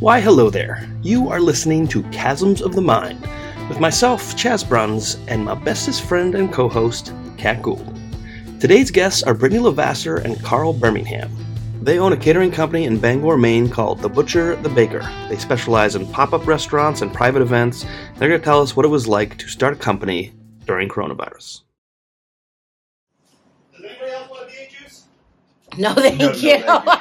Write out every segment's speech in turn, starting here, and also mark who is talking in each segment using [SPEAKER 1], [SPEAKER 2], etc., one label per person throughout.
[SPEAKER 1] Why, hello there. You are listening to Chasms of the Mind with myself, Chaz Bruns, and my bestest friend and co host, Kat Gould. Today's guests are Brittany Lavasser and Carl Birmingham. They own a catering company in Bangor, Maine called The Butcher, The Baker. They specialize in pop up restaurants and private events. They're going to tell us what it was like to start a company during coronavirus.
[SPEAKER 2] Does anybody else want a juice?
[SPEAKER 3] No, thank
[SPEAKER 2] No, no,
[SPEAKER 3] you.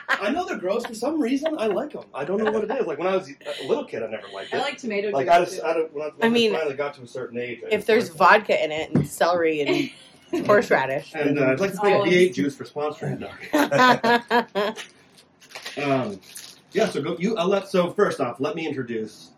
[SPEAKER 2] thank I know they're gross for some reason. I like them. I don't know what it is. Like when I was a little kid, I never liked it.
[SPEAKER 4] I like tomato
[SPEAKER 2] Like
[SPEAKER 4] juice.
[SPEAKER 2] I just, I don't. When I, when
[SPEAKER 3] I mean,
[SPEAKER 2] finally got to a certain age, I
[SPEAKER 3] if there's
[SPEAKER 2] liked
[SPEAKER 3] vodka in it and celery and horseradish.
[SPEAKER 2] and uh, I'd like to thank
[SPEAKER 4] Olives.
[SPEAKER 2] V8 Juice for sponsoring. Um, yeah. So go. You. I'll let. So first off, let me introduce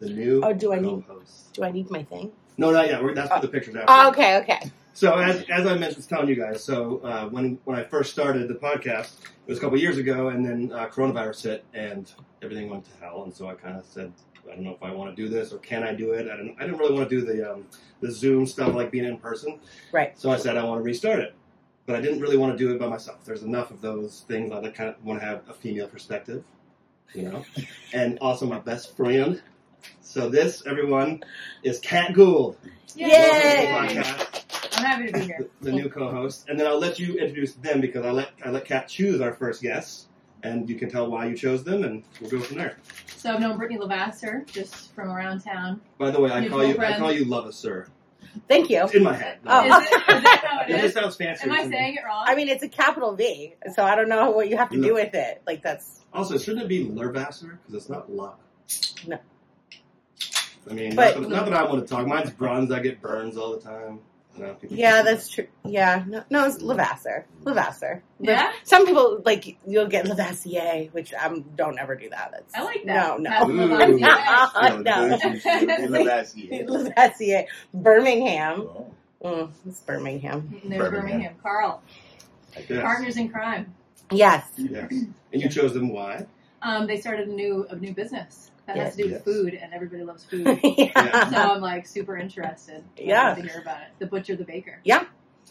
[SPEAKER 2] the new.
[SPEAKER 3] Oh, do I need-
[SPEAKER 2] co-host.
[SPEAKER 3] Do I need my thing?
[SPEAKER 2] No, not yet. We're, that's for the pictures after.
[SPEAKER 3] Oh, okay, okay.
[SPEAKER 2] So as, as I mentioned, telling you guys, so uh, when when I first started the podcast, it was a couple years ago, and then uh, coronavirus hit, and everything went to hell, and so I kind of said, I don't know if I want to do this or can I do it. I didn't I didn't really want to do the um, the Zoom stuff like being in person,
[SPEAKER 3] Right.
[SPEAKER 2] so I said I want to restart it, but I didn't really want to do it by myself. There's enough of those things I kind of want to have a female perspective, you know, and also my best friend. So this, everyone, is Kat Gould.
[SPEAKER 4] Yay!
[SPEAKER 2] Welcome to the
[SPEAKER 4] I'm happy to be here.
[SPEAKER 2] the new co-host, and then I'll let you introduce them because I let I let Kat choose our first guests, and you can tell why you chose them, and we'll go from there.
[SPEAKER 4] So I've known Brittany Lavasser just from around town.
[SPEAKER 2] By the way, I
[SPEAKER 4] Mutual
[SPEAKER 2] call you I call you Love us, sir.
[SPEAKER 3] Thank you.
[SPEAKER 2] It's in my head.
[SPEAKER 3] Oh.
[SPEAKER 4] Is, it, is that how
[SPEAKER 2] it
[SPEAKER 4] it
[SPEAKER 2] just sounds fancy.
[SPEAKER 4] Am I
[SPEAKER 2] to me.
[SPEAKER 4] saying it wrong?
[SPEAKER 3] I mean, it's a capital V, so I don't know what you have to do with it. Like, that's.
[SPEAKER 2] Also, shouldn't it be Lervasser? Because it's not love.
[SPEAKER 3] No.
[SPEAKER 2] I mean,
[SPEAKER 3] But-
[SPEAKER 2] not, that, not that I want to talk. Mine's bronze. I get burns all the time. You
[SPEAKER 3] Yeah, that's true. Yeah, no, no it's Lavasser. Lavasser.
[SPEAKER 4] Yeah?
[SPEAKER 3] Some people, like, you'll get Lavassier, which I um, don't ever do that. That's,
[SPEAKER 4] I like that.
[SPEAKER 3] no.
[SPEAKER 4] That's
[SPEAKER 2] Ooh.
[SPEAKER 4] Lavasser.
[SPEAKER 3] no. Lavassier. Birmingham.
[SPEAKER 5] Oh.
[SPEAKER 3] Mm, it's Birmingham.
[SPEAKER 4] There's Birmingham.
[SPEAKER 5] Birmingham.
[SPEAKER 4] Carl. Partners in crime.
[SPEAKER 3] Yes.
[SPEAKER 2] Yes. And you chose them. Why?
[SPEAKER 4] Um, they started a new a new business that has to do
[SPEAKER 2] Yes.
[SPEAKER 4] with food, and everybody loves food.
[SPEAKER 3] yeah.
[SPEAKER 4] so I'm like super interested.
[SPEAKER 3] Yeah.
[SPEAKER 4] to hear about it. The butcher, the baker.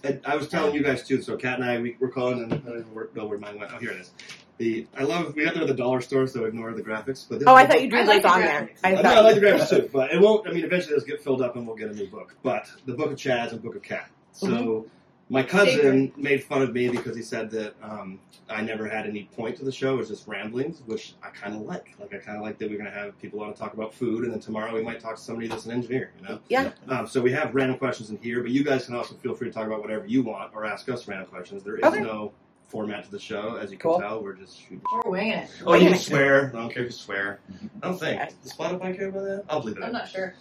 [SPEAKER 2] I, I was telling you guys too. So Kat and I, we were calling, and I don't even know where mine went. Oh, here it is. The I love. We got there at the dollar store, so ignore the graphics. But this
[SPEAKER 3] Oh,
[SPEAKER 2] is
[SPEAKER 3] I
[SPEAKER 2] the
[SPEAKER 3] thought you
[SPEAKER 2] book-
[SPEAKER 3] drew
[SPEAKER 4] like
[SPEAKER 3] like
[SPEAKER 4] the
[SPEAKER 3] on there. I
[SPEAKER 2] I, know,
[SPEAKER 3] thought
[SPEAKER 2] I like the graphics too, but it won't. I mean, eventually this get filled up, and we'll get a new book. But the book of Chaz and book of Cat. So
[SPEAKER 3] Mm-hmm.
[SPEAKER 2] My cousin made fun of me because he said that um, I never had any point to the show. It was just ramblings, which I kind of like. Like I kind of like that we're going to have people on to talk about food, and then tomorrow we might talk to somebody that's an engineer. You know.
[SPEAKER 3] Yeah.
[SPEAKER 2] Um, so we have random questions in here, but you guys can also feel free to talk about whatever you want or ask us random questions. There is
[SPEAKER 3] Okay.
[SPEAKER 2] no format to the show, as you can
[SPEAKER 3] Cool.
[SPEAKER 2] tell. We're just shooting.
[SPEAKER 4] We're winging it.
[SPEAKER 2] Oh, you can
[SPEAKER 3] Okay.
[SPEAKER 2] swear. I don't care if you swear. I don't think.
[SPEAKER 3] Okay.
[SPEAKER 2] Does Spotify care about that? I'll believe it.
[SPEAKER 4] I'm not sure.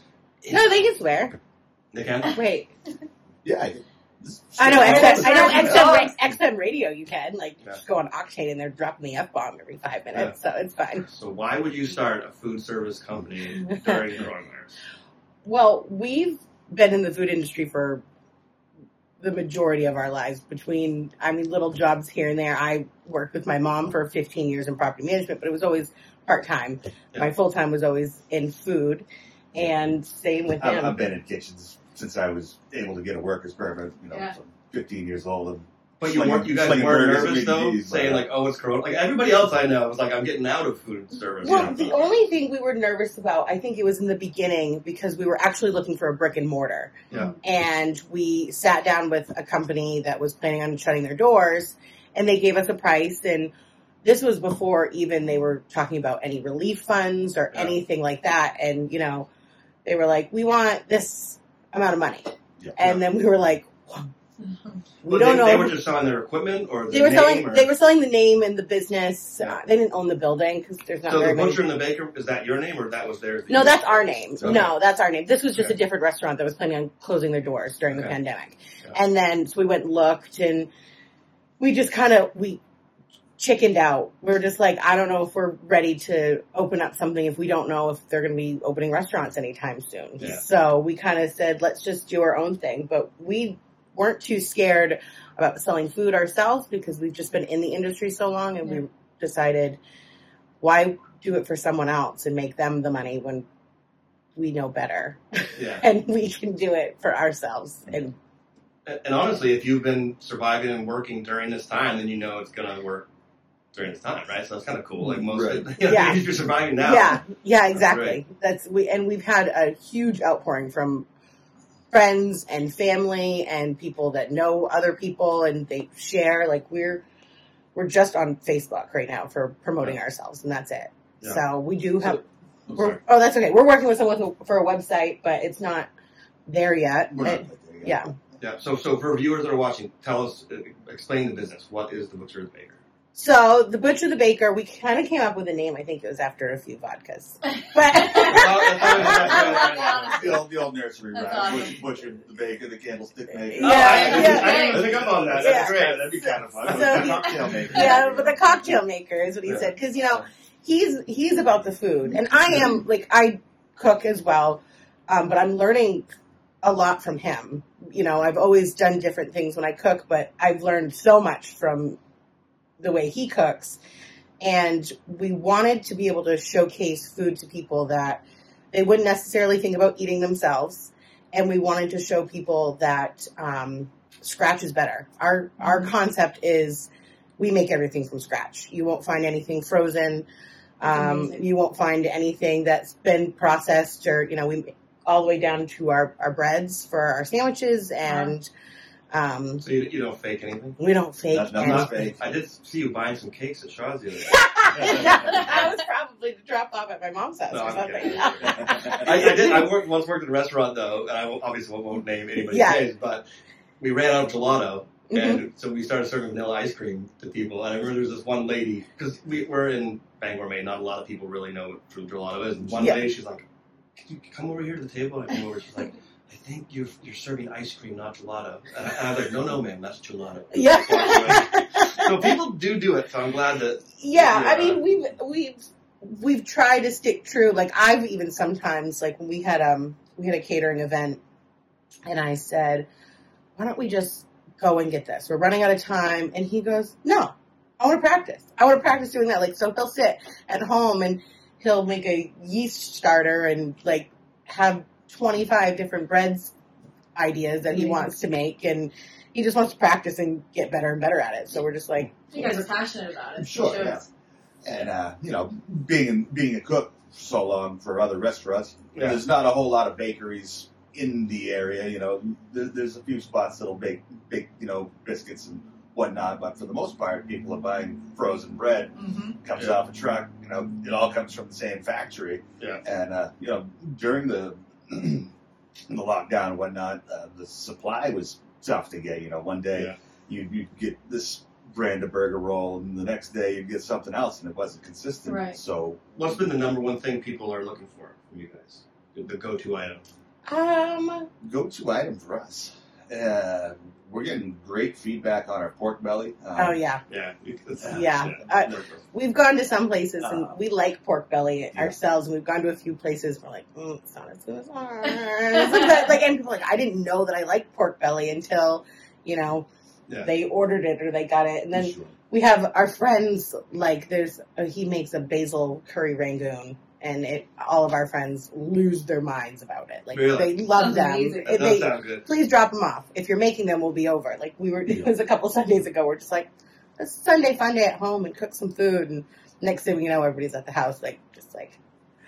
[SPEAKER 3] No, they can swear.
[SPEAKER 2] They can.
[SPEAKER 3] Wait.
[SPEAKER 5] Yeah. I,
[SPEAKER 3] I know, XM, I know. XM, XM radio you can. Like,
[SPEAKER 2] Yeah.
[SPEAKER 3] go on Octane and they're dropping the F bomb every five minutes, so it's fine.
[SPEAKER 2] So why would you start a food service company during coronavirus?
[SPEAKER 3] Well, we've been in the food industry for the majority of our lives between, I mean, little jobs here and there. I worked with my mom for 15 years in property management, but it was always part time.
[SPEAKER 2] Yeah.
[SPEAKER 3] My full time was always in food, and same with
[SPEAKER 5] I've,
[SPEAKER 3] him.
[SPEAKER 5] I've been in kitchens since I was able to get a worker's permit. You know,
[SPEAKER 4] Yeah.
[SPEAKER 5] 15 years old. And
[SPEAKER 2] But you weren't. You guys weren't nervous though, saying
[SPEAKER 5] but-
[SPEAKER 2] like, "Oh, it's corona." Like everybody else I know was like, "I'm getting out of food service."
[SPEAKER 3] Well,
[SPEAKER 2] you know?
[SPEAKER 3] the only thing we were nervous about, I think it was in the beginning because we were actually looking for a brick and mortar.
[SPEAKER 2] Yeah.
[SPEAKER 3] And we sat down with a company that was planning on shutting their doors and they gave us a price and this was before even they were talking about any relief funds or
[SPEAKER 2] Yeah.
[SPEAKER 3] anything like that. And, you know, they were like, we want this amount of money.
[SPEAKER 5] Yeah.
[SPEAKER 3] And then we were like, we
[SPEAKER 2] But
[SPEAKER 3] don't
[SPEAKER 2] they,
[SPEAKER 3] know.
[SPEAKER 2] They were just selling their equipment, or
[SPEAKER 3] they were
[SPEAKER 2] name,
[SPEAKER 3] selling.
[SPEAKER 2] or-
[SPEAKER 3] They were selling the name and the business.
[SPEAKER 2] Yeah.
[SPEAKER 3] Uh, they didn't own the building because there's not
[SPEAKER 2] So
[SPEAKER 3] very
[SPEAKER 2] the
[SPEAKER 3] many.
[SPEAKER 2] butcher and the baker is that your name, or that was theirs?
[SPEAKER 3] No, that's our name.
[SPEAKER 2] Okay.
[SPEAKER 3] No, that's our name. This was just
[SPEAKER 2] Okay.
[SPEAKER 3] a different restaurant that was planning on closing their doors during the pandemic.
[SPEAKER 2] Yeah.
[SPEAKER 3] And then so we went and looked and we just kind of we chickened out. We're just like, I don't know if we're ready to open up something if we don't know if they're going to be opening restaurants anytime soon.
[SPEAKER 2] Yeah.
[SPEAKER 3] So we kind of said, let's just do our own thing. But we weren't too scared about selling food ourselves because we've just been in the industry so long and we decided why do it for someone else and make them the money when we know better
[SPEAKER 2] Yeah.
[SPEAKER 3] and we can do it for ourselves and
[SPEAKER 2] And and honestly, if you've been surviving and working during this time, then you know it's gonna work during this time, right? So it's kind of cool. Like most,
[SPEAKER 5] Right.
[SPEAKER 2] you know,
[SPEAKER 3] Yeah.
[SPEAKER 2] if you're surviving now,
[SPEAKER 3] Yeah, yeah,
[SPEAKER 2] That's
[SPEAKER 3] exactly.
[SPEAKER 2] great.
[SPEAKER 3] That's we and we've had a huge outpouring from friends and family and people that know other people and they share like we're we're just on Facebook right now for promoting ourselves and that's it.
[SPEAKER 2] Yeah.
[SPEAKER 3] So we do have
[SPEAKER 2] So- I'm
[SPEAKER 3] we're,
[SPEAKER 2] sorry.
[SPEAKER 3] oh that's okay. We're working with someone for a website, but it's not there yet.
[SPEAKER 5] We're
[SPEAKER 3] It-
[SPEAKER 5] quite there yet.
[SPEAKER 3] yeah.
[SPEAKER 2] Yeah. So, so for viewers that are watching, tell us, uh, explain the business. What is the Butcher the Baker?
[SPEAKER 3] So the butcher, the baker, we kind of came up with a name. I think it was after a few vodkas, but
[SPEAKER 5] the old, the old nursery
[SPEAKER 4] That's
[SPEAKER 5] rhyme.
[SPEAKER 4] awesome.
[SPEAKER 5] Butcher, butcher, the baker, the candlestick maker.
[SPEAKER 3] Yeah,
[SPEAKER 2] oh, I, I,
[SPEAKER 3] yeah.
[SPEAKER 2] I didn't pick up on that. That's
[SPEAKER 3] Yeah.
[SPEAKER 2] great. That'd be kind of fun.
[SPEAKER 3] So-
[SPEAKER 5] The cocktail maker.
[SPEAKER 3] yeah, but the cocktail maker is what he
[SPEAKER 2] Yeah.
[SPEAKER 3] said because you know he's he's about the food, and I am like I cook as well, um, but I'm learning a lot from him. You know, I've always done different things when I cook, but I've learned so much from the way he cooks, and we wanted to be able to showcase food to people that they wouldn't necessarily think about eating themselves, and we wanted to show people that um, scratch is better. Our our concept is we make everything from scratch. You won't find anything frozen. Um, you won't find anything that's been processed or, you know, we all the way down to our, our breads for our sandwiches and, um,
[SPEAKER 2] So you, you don't fake anything?
[SPEAKER 3] we don't fake
[SPEAKER 5] Not- not
[SPEAKER 3] anything.
[SPEAKER 5] fake.
[SPEAKER 2] I did see you buying some cakes at Shaw's the other day.
[SPEAKER 3] that was probably to drop off at my mom's house
[SPEAKER 2] No,
[SPEAKER 3] or
[SPEAKER 2] I'm
[SPEAKER 3] something.
[SPEAKER 2] I, I did. I worked once worked at a restaurant though, and I obviously won't name anybody's
[SPEAKER 3] Yeah.
[SPEAKER 2] names, but we ran out of gelato,
[SPEAKER 3] Mhm.
[SPEAKER 2] and so we started serving vanilla ice cream to people. And I remember there was this one lady because we were in Bangor, Maine. Not a lot of people really know what true gelato is. And one
[SPEAKER 3] Yeah.
[SPEAKER 2] day she's like, "Can you come over here to the table?" And I come over. She's like. I think you're you're serving ice cream, not gelato. And I, was like, no, no, ma'am, that's gelato.
[SPEAKER 3] Yeah.
[SPEAKER 2] so people do do it. So I'm glad that
[SPEAKER 3] yeah, I mean we've we've we've tried to stick true. Like I've even sometimes like when we had um we had a catering event and I said, Why don't we just go and get this? We're running out of time and he goes, No, I wanna practice. I wanna practice doing that. Like so he'll sit at home and he'll make a yeast starter and like have twenty five different breads ideas that he wants to make and he just wants to practice and get better and better at it. So we're just like
[SPEAKER 4] You guys are passionate about it.
[SPEAKER 5] Sure,
[SPEAKER 4] It
[SPEAKER 5] yeah. And uh, you know, being being a cook so long for other restaurants,
[SPEAKER 2] Yeah.
[SPEAKER 5] there's not a whole lot of bakeries in the area. You know, there, there's a few spots that'll bake bake you know biscuits and whatnot, but for the most part, people are buying frozen bread.
[SPEAKER 4] Mhm.
[SPEAKER 5] Comes
[SPEAKER 2] Yeah.
[SPEAKER 5] off a truck. You know, it all comes from the same factory.
[SPEAKER 2] Yeah.
[SPEAKER 5] And uh, you know, during the the lockdown and whatnot, uh, the supply was tough to get. You know, one day
[SPEAKER 2] Yeah.
[SPEAKER 5] you you get this brand of burger roll, and the next day you'd get something else, and it wasn't consistent.
[SPEAKER 4] Right.
[SPEAKER 5] So
[SPEAKER 2] what's been the number one thing people are looking for from you guys? The- The go-to item.
[SPEAKER 3] um
[SPEAKER 5] go-to item for us. Uh, we're getting great feedback on our pork belly. Um,
[SPEAKER 3] oh yeah.
[SPEAKER 2] Yeah. you- it's-
[SPEAKER 3] Yeah. Uh, We've gone to some places and
[SPEAKER 5] Uh,
[SPEAKER 3] we like pork belly
[SPEAKER 5] yeah.
[SPEAKER 3] ourselves. And we've gone to a few places. We're like, mm, it's not as good as ours. but, like, and people are like, I didn't know that I liked pork belly until, you know,
[SPEAKER 2] Yeah.
[SPEAKER 3] they ordered it or they got it. And then
[SPEAKER 5] Sure.
[SPEAKER 3] we have our friends. Like, there's uh, he makes a basil curry rangoon, and it all of our friends lose their minds about it. Like,
[SPEAKER 2] Really?
[SPEAKER 3] they love
[SPEAKER 4] Sounds
[SPEAKER 3] them.
[SPEAKER 4] amazing.
[SPEAKER 2] that
[SPEAKER 3] They-
[SPEAKER 2] sound good.
[SPEAKER 3] please drop them off. If you're making them, we'll be over. Like we were, it was a couple Sundays ago. We're just like, a Sunday fun day at home and cook some food. And next thing we know, everybody's at the house, like just like,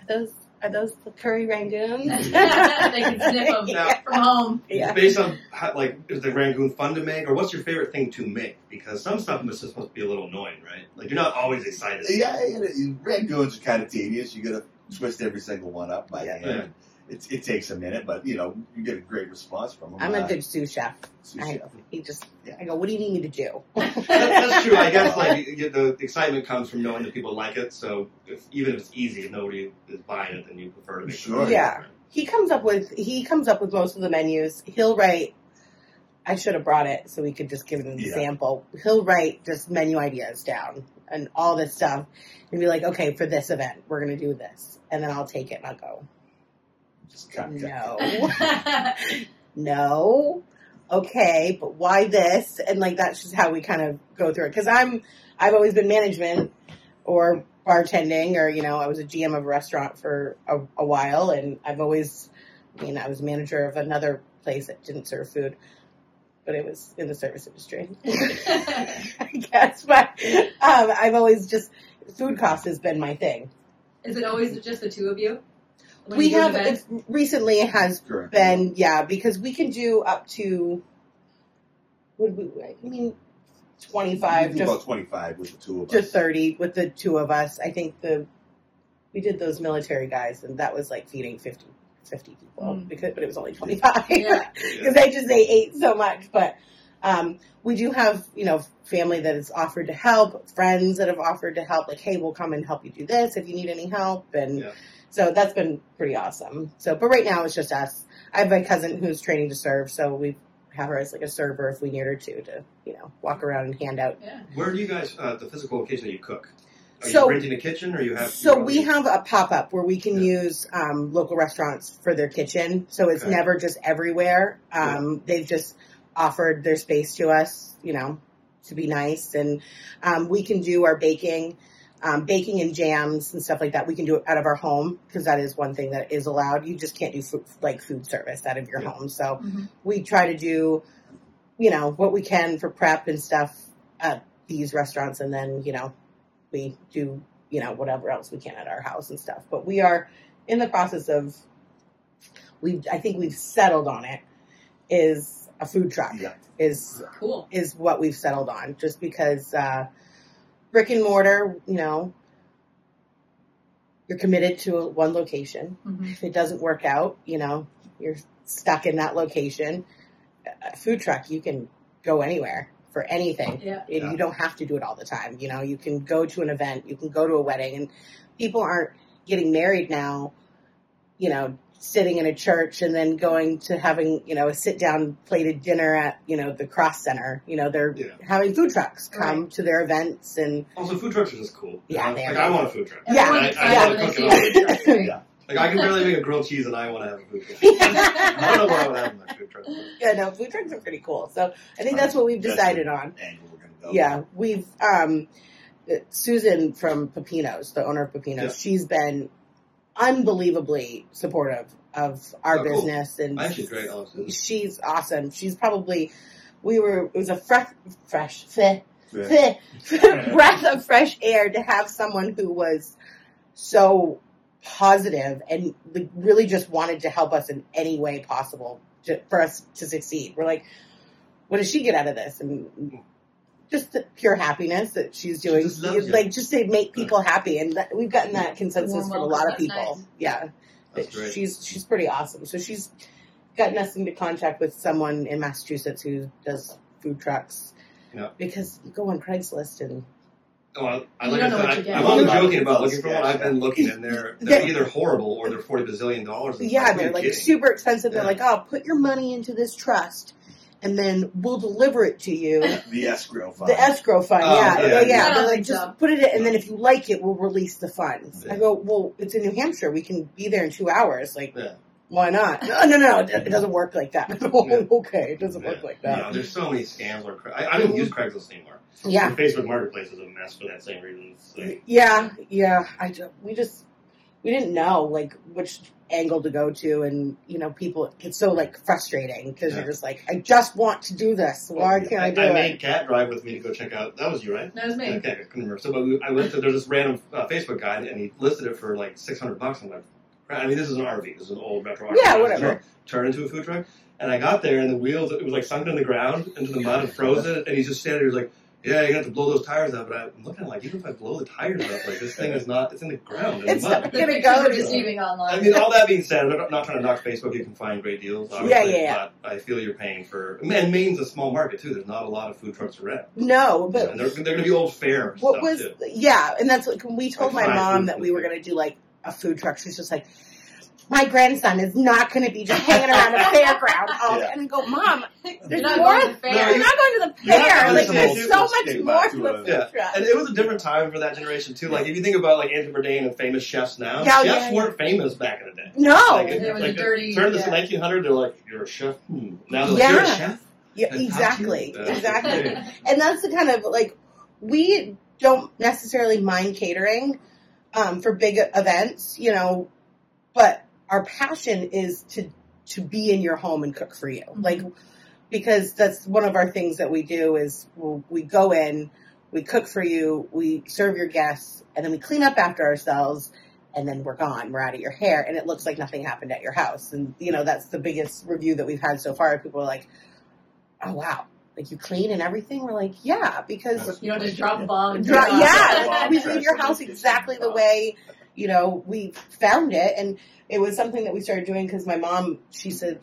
[SPEAKER 3] those are those the curry rangoons?
[SPEAKER 4] they can sniff them
[SPEAKER 3] yeah.
[SPEAKER 4] from home.
[SPEAKER 3] yeah.
[SPEAKER 2] Based on how, like, is the rangoon fun to make, or what's your favorite thing to make? Because some stuff is supposed to be a little annoying, right? Like you're not always excited.
[SPEAKER 5] Yeah, yeah, rangoons are kind of tedious. You got to twist every single one up by
[SPEAKER 3] Yeah.
[SPEAKER 5] hand.
[SPEAKER 2] Yeah.
[SPEAKER 5] It, it takes a minute, but you know you get a great response from them.
[SPEAKER 3] I'm
[SPEAKER 5] Uh,
[SPEAKER 3] a good sous chef.
[SPEAKER 5] sous
[SPEAKER 3] I, he just,
[SPEAKER 5] Yeah.
[SPEAKER 3] I go, what do you need me to do?
[SPEAKER 2] That- that's true. I guess like you, the excitement comes from knowing that people like it. So if, even if it's easy, if nobody is buying it, then you prefer to make
[SPEAKER 5] Sure.
[SPEAKER 2] it.
[SPEAKER 3] Yeah. he comes up with he comes up with most of the menus. He'll write. I should have brought it so we could just give an
[SPEAKER 5] Yeah.
[SPEAKER 3] example. He'll write just menu ideas down and all this stuff, and be like, "Okay, for this event, we're gonna do this," and then I'll take it and I'll go,
[SPEAKER 5] Just cut, cut,
[SPEAKER 3] "No, no, okay, but why this?" And like that's just how we kind of go through it. Because I'm I've always been management or bartending, or you know, I was a GM of a restaurant for a, a while, and I've always, I mean, I was manager of another place that didn't serve food. but it was in the service industry. I guess, but um, I've always just food cost has been my thing.
[SPEAKER 4] Is it always just the two of you? When
[SPEAKER 3] we
[SPEAKER 4] you go to
[SPEAKER 3] have
[SPEAKER 4] bed?
[SPEAKER 3] it's, recently it has
[SPEAKER 5] Correct.
[SPEAKER 3] been yeah because we can do up to would we I mean twenty five to
[SPEAKER 5] about twenty five with the two of
[SPEAKER 3] to
[SPEAKER 5] us.
[SPEAKER 3] 30 with the two of us. I think the we did those military guys and that was like feeding 50, 50 people
[SPEAKER 4] Mm.
[SPEAKER 3] because but it was only 25
[SPEAKER 4] Yeah.
[SPEAKER 3] because they just they ate so much but um, we do have you know family that has offered to help friends that have offered to help like hey we'll come and help you do this if you need any help and
[SPEAKER 2] Yeah.
[SPEAKER 3] So that's been pretty awesome so but right now it's just us i have my cousin who's training to serve so we have her as like a server if we need her to to you know walk around and hand out
[SPEAKER 4] Yeah.
[SPEAKER 2] Where do you guys, uh, the physical location that you cook? Are
[SPEAKER 3] So-
[SPEAKER 2] you renting a kitchen or you have?
[SPEAKER 3] So
[SPEAKER 2] your
[SPEAKER 3] we
[SPEAKER 2] own-
[SPEAKER 3] have a pop up where we can
[SPEAKER 2] Yeah.
[SPEAKER 3] use um, local restaurants for their kitchen. So it's
[SPEAKER 2] Okay.
[SPEAKER 3] never just everywhere. Um, They've just offered their space to us, you know, to be nice, and um, we can do our baking, um, baking and jams and stuff like that. We can do it out of our home because that is one thing that is allowed. You just can't do food, like food service out of your
[SPEAKER 2] Yeah.
[SPEAKER 3] home. So
[SPEAKER 4] Mhm.
[SPEAKER 3] we try to do, you know, what we can for prep and stuff at these restaurants, and then you know, we do you know whatever else we can at our house and stuff. But we are in the process of we I think we've settled on it is a food truck
[SPEAKER 5] Yeah.
[SPEAKER 3] is
[SPEAKER 4] Cool.
[SPEAKER 3] is what we've settled on just because uh, brick and mortar you know you're committed to one location
[SPEAKER 4] Mhm.
[SPEAKER 3] if it doesn't work out you know you're stuck in that location a food truck you can go anywhere for anything
[SPEAKER 4] Yeah.
[SPEAKER 3] and
[SPEAKER 2] Yeah.
[SPEAKER 3] you don't have to do it all the time. You know, you can go to an event, you can go to a wedding, and people aren't getting married now, you know, sitting in a church and then going to having, you know, a sit down plated dinner at, you know, the cross center. You know, they're
[SPEAKER 2] Yeah.
[SPEAKER 3] having food trucks come to their events and
[SPEAKER 2] Also, food trucks are just cool.
[SPEAKER 3] Yeah,
[SPEAKER 2] like,
[SPEAKER 3] they are.
[SPEAKER 2] like, I want a food truck.
[SPEAKER 3] Yeah.
[SPEAKER 4] Everyone
[SPEAKER 2] I- I
[SPEAKER 4] excited
[SPEAKER 2] love
[SPEAKER 4] when they
[SPEAKER 2] cooking
[SPEAKER 4] see a
[SPEAKER 2] on
[SPEAKER 4] food truck, right?
[SPEAKER 5] Yeah.
[SPEAKER 2] Like I can barely make a grilled cheese, and I want to have a food truck. I don't know what I would have in my food truck.
[SPEAKER 3] yeah, no, food trucks are pretty cool. So I think that's what we've decided on.
[SPEAKER 5] Angle we're gonna go.
[SPEAKER 3] Yeah, we've um Susan from Pepinos, the owner of Pepinos,
[SPEAKER 2] Yeah.
[SPEAKER 3] she's been unbelievably supportive of our
[SPEAKER 2] Oh, cool.
[SPEAKER 3] business and
[SPEAKER 2] Actually, great. Honestly.
[SPEAKER 3] she's awesome. She's probably we were it was a fresh fresh feh, breath of fresh air to have someone who was so positive and really just wanted to help us in any way possible to, for us to succeed. We're like, what does she get out of this? And just the pure happiness that she's
[SPEAKER 2] She
[SPEAKER 3] doing,
[SPEAKER 2] just loves
[SPEAKER 3] like just to make people happy, and that, we've gotten that consensus
[SPEAKER 4] Warm
[SPEAKER 3] from a lot of people.
[SPEAKER 4] nice.
[SPEAKER 3] Yeah,
[SPEAKER 2] That's great.
[SPEAKER 3] she's she's pretty awesome. So she's gotten us into contact with someone in Massachusetts who does food trucks.
[SPEAKER 2] Yeah.
[SPEAKER 3] Because you go on Craigslist and
[SPEAKER 2] Oh, I, I like I said, I, am only joking about looking for one. I've been looking, and they're they're either horrible or they're forty bazillion dollars.
[SPEAKER 3] Yeah,
[SPEAKER 2] like,
[SPEAKER 3] they're like
[SPEAKER 2] kidding?
[SPEAKER 3] super expensive. They're like, oh, put your money into this trust, and then we'll deliver it to you.
[SPEAKER 5] The escrow fund.
[SPEAKER 3] The escrow fund,
[SPEAKER 2] Oh,
[SPEAKER 3] yeah,
[SPEAKER 2] yeah,
[SPEAKER 3] yeah,
[SPEAKER 2] yeah.
[SPEAKER 3] yeah. They're like, just
[SPEAKER 4] so.
[SPEAKER 3] put it in, and then if you like it, we'll release the funds. I go, well, it's in New Hampshire. We can be there in two hours. Like,
[SPEAKER 2] Yeah.
[SPEAKER 3] why not? No, no, no, it it doesn't work like that. okay, it doesn't work like that.
[SPEAKER 2] No, there's so many scams Or Cra- I, I don't use Craigslist anymore.
[SPEAKER 3] Yeah,
[SPEAKER 2] The Facebook Marketplace is a mess for that same reason. Like,
[SPEAKER 3] yeah, yeah. I ju- we just we didn't know like which angle to go to, and you know, people it's so like frustrating because
[SPEAKER 2] Yeah.
[SPEAKER 3] you're just like, I just want to do this. Why can't I do
[SPEAKER 2] I
[SPEAKER 3] it?
[SPEAKER 2] I made Cat drive with me to go check out. That was you, right?
[SPEAKER 4] That was me.
[SPEAKER 2] Okay, I couldn't remember. So, but we, I went to there's this random uh, Facebook guy, and he listed it for like 600 bucks. I'm like, I mean, this is an RV. This is an old retro RV.
[SPEAKER 3] Yeah, whatever.
[SPEAKER 2] Turned into a food truck, and I got there, and the wheels it was like sunk in the ground into the mud and frozen. And he's just standing there, he's like, "Yeah, you're gonna have to blow those tires out." But I'm looking like, even if I blow the tires up, like this thing is not. It's in the ground. In
[SPEAKER 3] It's
[SPEAKER 2] the mud.
[SPEAKER 3] not- Gonna go
[SPEAKER 4] deceiving online.
[SPEAKER 2] I mean, all that being said, I'm not, trying to knock Facebook. You can find great deals, obviously,
[SPEAKER 3] Yeah, yeah, yeah.
[SPEAKER 2] but I feel you're paying for. And Maine's a small market too. There's not a lot of food trucks around.
[SPEAKER 3] No, but
[SPEAKER 2] and they're, they're to be old fair.
[SPEAKER 3] what was
[SPEAKER 2] too.
[SPEAKER 3] yeah and that's like when we told
[SPEAKER 2] Like
[SPEAKER 3] my mom that we were to do like a food truck she's just like my grandson is not going to be just hanging around a fairground all day. And I go mom
[SPEAKER 4] You're
[SPEAKER 3] there's
[SPEAKER 4] not
[SPEAKER 3] more
[SPEAKER 4] going to the
[SPEAKER 2] No,
[SPEAKER 4] fair.
[SPEAKER 3] you're not going to the fair like there's
[SPEAKER 2] the
[SPEAKER 3] so much more to
[SPEAKER 5] to
[SPEAKER 3] a
[SPEAKER 5] a-
[SPEAKER 3] food
[SPEAKER 2] Yeah,
[SPEAKER 3] truck
[SPEAKER 2] and it was a different time for that generation too. Like if you think about like Andrew Bourdain and famous chefs now,
[SPEAKER 3] Yeah,
[SPEAKER 2] chefs
[SPEAKER 3] yeah, yeah.
[SPEAKER 2] weren't famous back in the day.
[SPEAKER 3] no
[SPEAKER 2] Like,
[SPEAKER 4] There was a
[SPEAKER 2] like,
[SPEAKER 4] dirty-
[SPEAKER 2] turn to
[SPEAKER 4] yeah.
[SPEAKER 2] the 1900, they're like, "You're a chef." Hmm. Now they're like, "You're a chef."
[SPEAKER 3] yeah,
[SPEAKER 2] And
[SPEAKER 3] exactly exactly and that's the kind of like we don't necessarily mind catering um, for big events, you know, but our passion is to to be in your home and cook for you.
[SPEAKER 4] Mhm.
[SPEAKER 3] Like because that's one of our things that we do is we'll, we go in, we cook for you, we serve your guests, and then we clean up after ourselves, and then we're gone. We're out of your hair, and it looks like nothing happened at your house. And you know that's the biggest review that we've had so far. People are like, "Oh wow." Like you clean and everything. We're like, yeah, because
[SPEAKER 4] You don't just drop a bomb. and
[SPEAKER 3] Dro-
[SPEAKER 4] turn it off.
[SPEAKER 3] yeah, we leave your house exactly the way you know we found it, and it was something that we started doing because my mom she said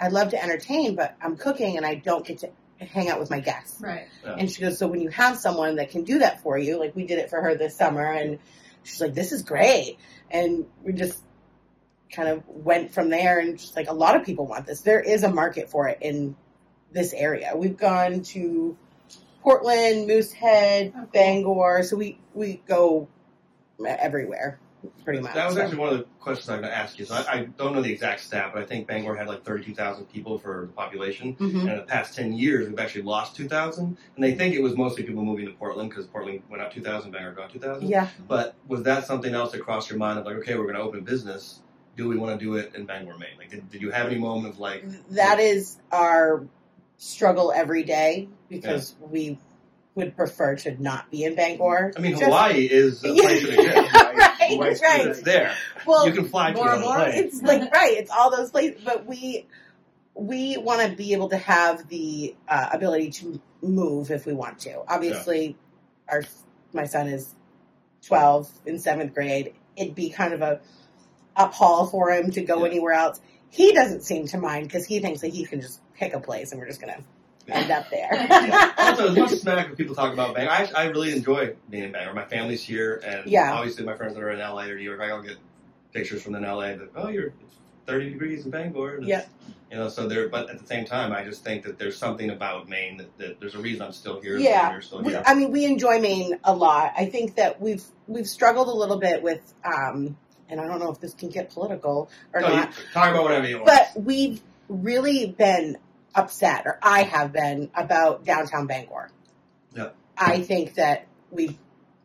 [SPEAKER 3] I love to entertain, but I'm cooking and I don't get to hang out with my guests.
[SPEAKER 4] Right.
[SPEAKER 3] And she goes, so when you have someone that can do that for you, like we did it for her this summer, and she's like, this is great, and we just kind of went from there, and just like a lot of people want this. There is a market for it in this area. We've gone to Portland, Moosehead,
[SPEAKER 4] Okay.
[SPEAKER 3] Bangor, so we we go everywhere pretty much.
[SPEAKER 2] That was
[SPEAKER 3] So-
[SPEAKER 2] actually one of the questions I was going to ask you. So I, I don't know the exact stat, but I think Bangor had like 32,000 people for the population.
[SPEAKER 3] Mhm.
[SPEAKER 2] And in the past 10 years, we've actually lost 2,000. And they think it was mostly people moving to Portland because Portland went up 2,000, Bangor got 2,000.
[SPEAKER 3] Yeah,
[SPEAKER 2] But was that something else that crossed your mind of like, okay, we're going to open a business. Do we want to do it in Bangor, Maine? Like, did, did you have any moment of like,
[SPEAKER 3] that is our struggle every day because we would prefer to not be in Bangor.
[SPEAKER 2] I mean, Hawaii is a
[SPEAKER 3] Yeah.
[SPEAKER 2] place that exists.
[SPEAKER 3] Right,
[SPEAKER 5] Hawaii's
[SPEAKER 3] right.
[SPEAKER 2] It's there.
[SPEAKER 3] Well,
[SPEAKER 2] you can fly to
[SPEAKER 4] Bora
[SPEAKER 2] it on a
[SPEAKER 4] Bora?
[SPEAKER 2] plane.
[SPEAKER 3] it's like right it's all those places but we we want to be able to have the uh, ability to move if we want to obviously our my son is 12 in seventh grade it'd be kind of a up haul for him to go
[SPEAKER 2] Yeah.
[SPEAKER 3] anywhere else he doesn't seem to mind because he thinks that he can just pick a place and we're just gonna end up there
[SPEAKER 2] also, as much smack when people talk about Bangor, I, I really enjoy being in Bangor. My family's here, and
[SPEAKER 3] Yeah.
[SPEAKER 2] obviously my friends that are in LA or New York, I'll get pictures from them in LA that, oh, you're 30 degrees in Bangor. And
[SPEAKER 3] Yeah.
[SPEAKER 2] You know, so there, but at the same time, I just think that there's something about Maine that, that there's a reason I'm still here.
[SPEAKER 3] Yeah.
[SPEAKER 2] and You're
[SPEAKER 3] we. I mean, we enjoy Maine a lot. I think that we've we've struggled a little bit with, um, and I don't know if this can get political or
[SPEAKER 2] No,
[SPEAKER 3] not,
[SPEAKER 2] talk about whatever you want.
[SPEAKER 3] but we've really been upset, or I have been about downtown Bangor.
[SPEAKER 2] Yeah.
[SPEAKER 3] I think that we,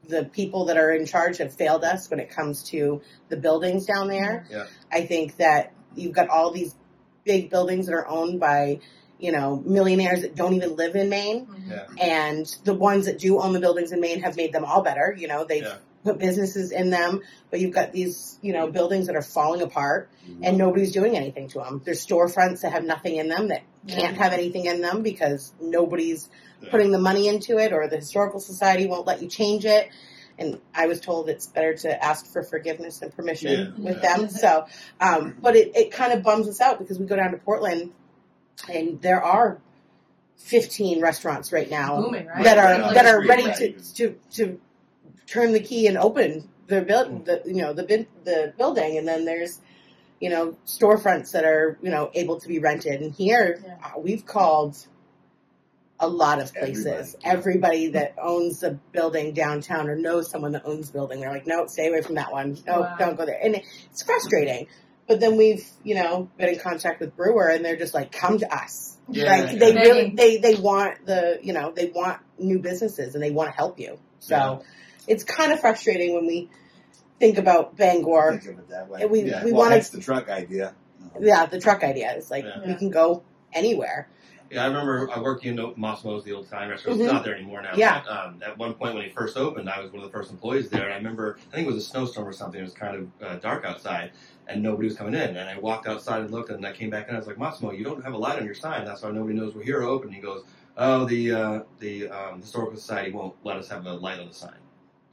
[SPEAKER 3] the people that are in charge, have failed us when it comes to the buildings down there.
[SPEAKER 2] Yeah.
[SPEAKER 3] I think that you've got all these big buildings that are owned by, you know, millionaires that don't even live in Maine
[SPEAKER 2] yeah.
[SPEAKER 3] and the ones that do own the buildings in Maine have made them all better. You know, they've
[SPEAKER 2] Yeah.
[SPEAKER 3] Put businesses in them, but you've got these, you know, buildings that are falling apart and nobody's doing anything to them. There's storefronts that have nothing in them that can't have anything in them because nobody's
[SPEAKER 2] Yeah.
[SPEAKER 3] putting the money into it or the historical society won't let you change it. And I was told it's better to ask for forgiveness and permission
[SPEAKER 2] Yeah.
[SPEAKER 3] with
[SPEAKER 2] Yeah.
[SPEAKER 3] them. So, um, but it, it kind of bums us out because we go down to Portland and there are 15 restaurants right now
[SPEAKER 4] Booming, right?
[SPEAKER 3] that are
[SPEAKER 2] Yeah.
[SPEAKER 3] that are ready
[SPEAKER 5] ready.
[SPEAKER 3] to, to to turn the key and open their build the you know the the building and then there's you know storefronts that are you know able to be rented and here
[SPEAKER 4] Yeah.
[SPEAKER 3] uh, we've called a lot of places
[SPEAKER 5] Everybody.
[SPEAKER 3] everybody that owns a building downtown or knows someone that owns a building they're like no stay away from that one no
[SPEAKER 4] Wow.
[SPEAKER 3] don't go there and it's frustrating but then we've you know been in contact with brewer and they're just like come to us
[SPEAKER 2] Yeah,
[SPEAKER 3] like
[SPEAKER 2] yeah.
[SPEAKER 3] they really they they want the you know they want new businesses and they want to help you. So
[SPEAKER 2] Yeah.
[SPEAKER 3] It's kind of frustrating when we think about Bangor.
[SPEAKER 5] Think of it that way.
[SPEAKER 3] And we-
[SPEAKER 5] yeah.
[SPEAKER 3] we
[SPEAKER 5] well,
[SPEAKER 3] wanna-
[SPEAKER 5] the truck idea.
[SPEAKER 3] Yeah, the truck idea is like
[SPEAKER 2] Yeah.
[SPEAKER 3] we can go anywhere.
[SPEAKER 2] Yeah, I remember I worked in Massimo's, the old time restaurant.
[SPEAKER 3] Mhm.
[SPEAKER 2] It's not there anymore now.
[SPEAKER 3] Yeah.
[SPEAKER 2] But, um, at one point when he first opened, I was one of the first employees there, and I remember I think it was a snowstorm or something. It was kind of uh, dark outside, and nobody was coming in. And I walked outside and looked, and I came back in. I was like, Mossmo, you don't have a light on your sign. That's why nobody knows we're here open. And he goes, Oh, the uh, the um, historical society won't let us have a light on the sign.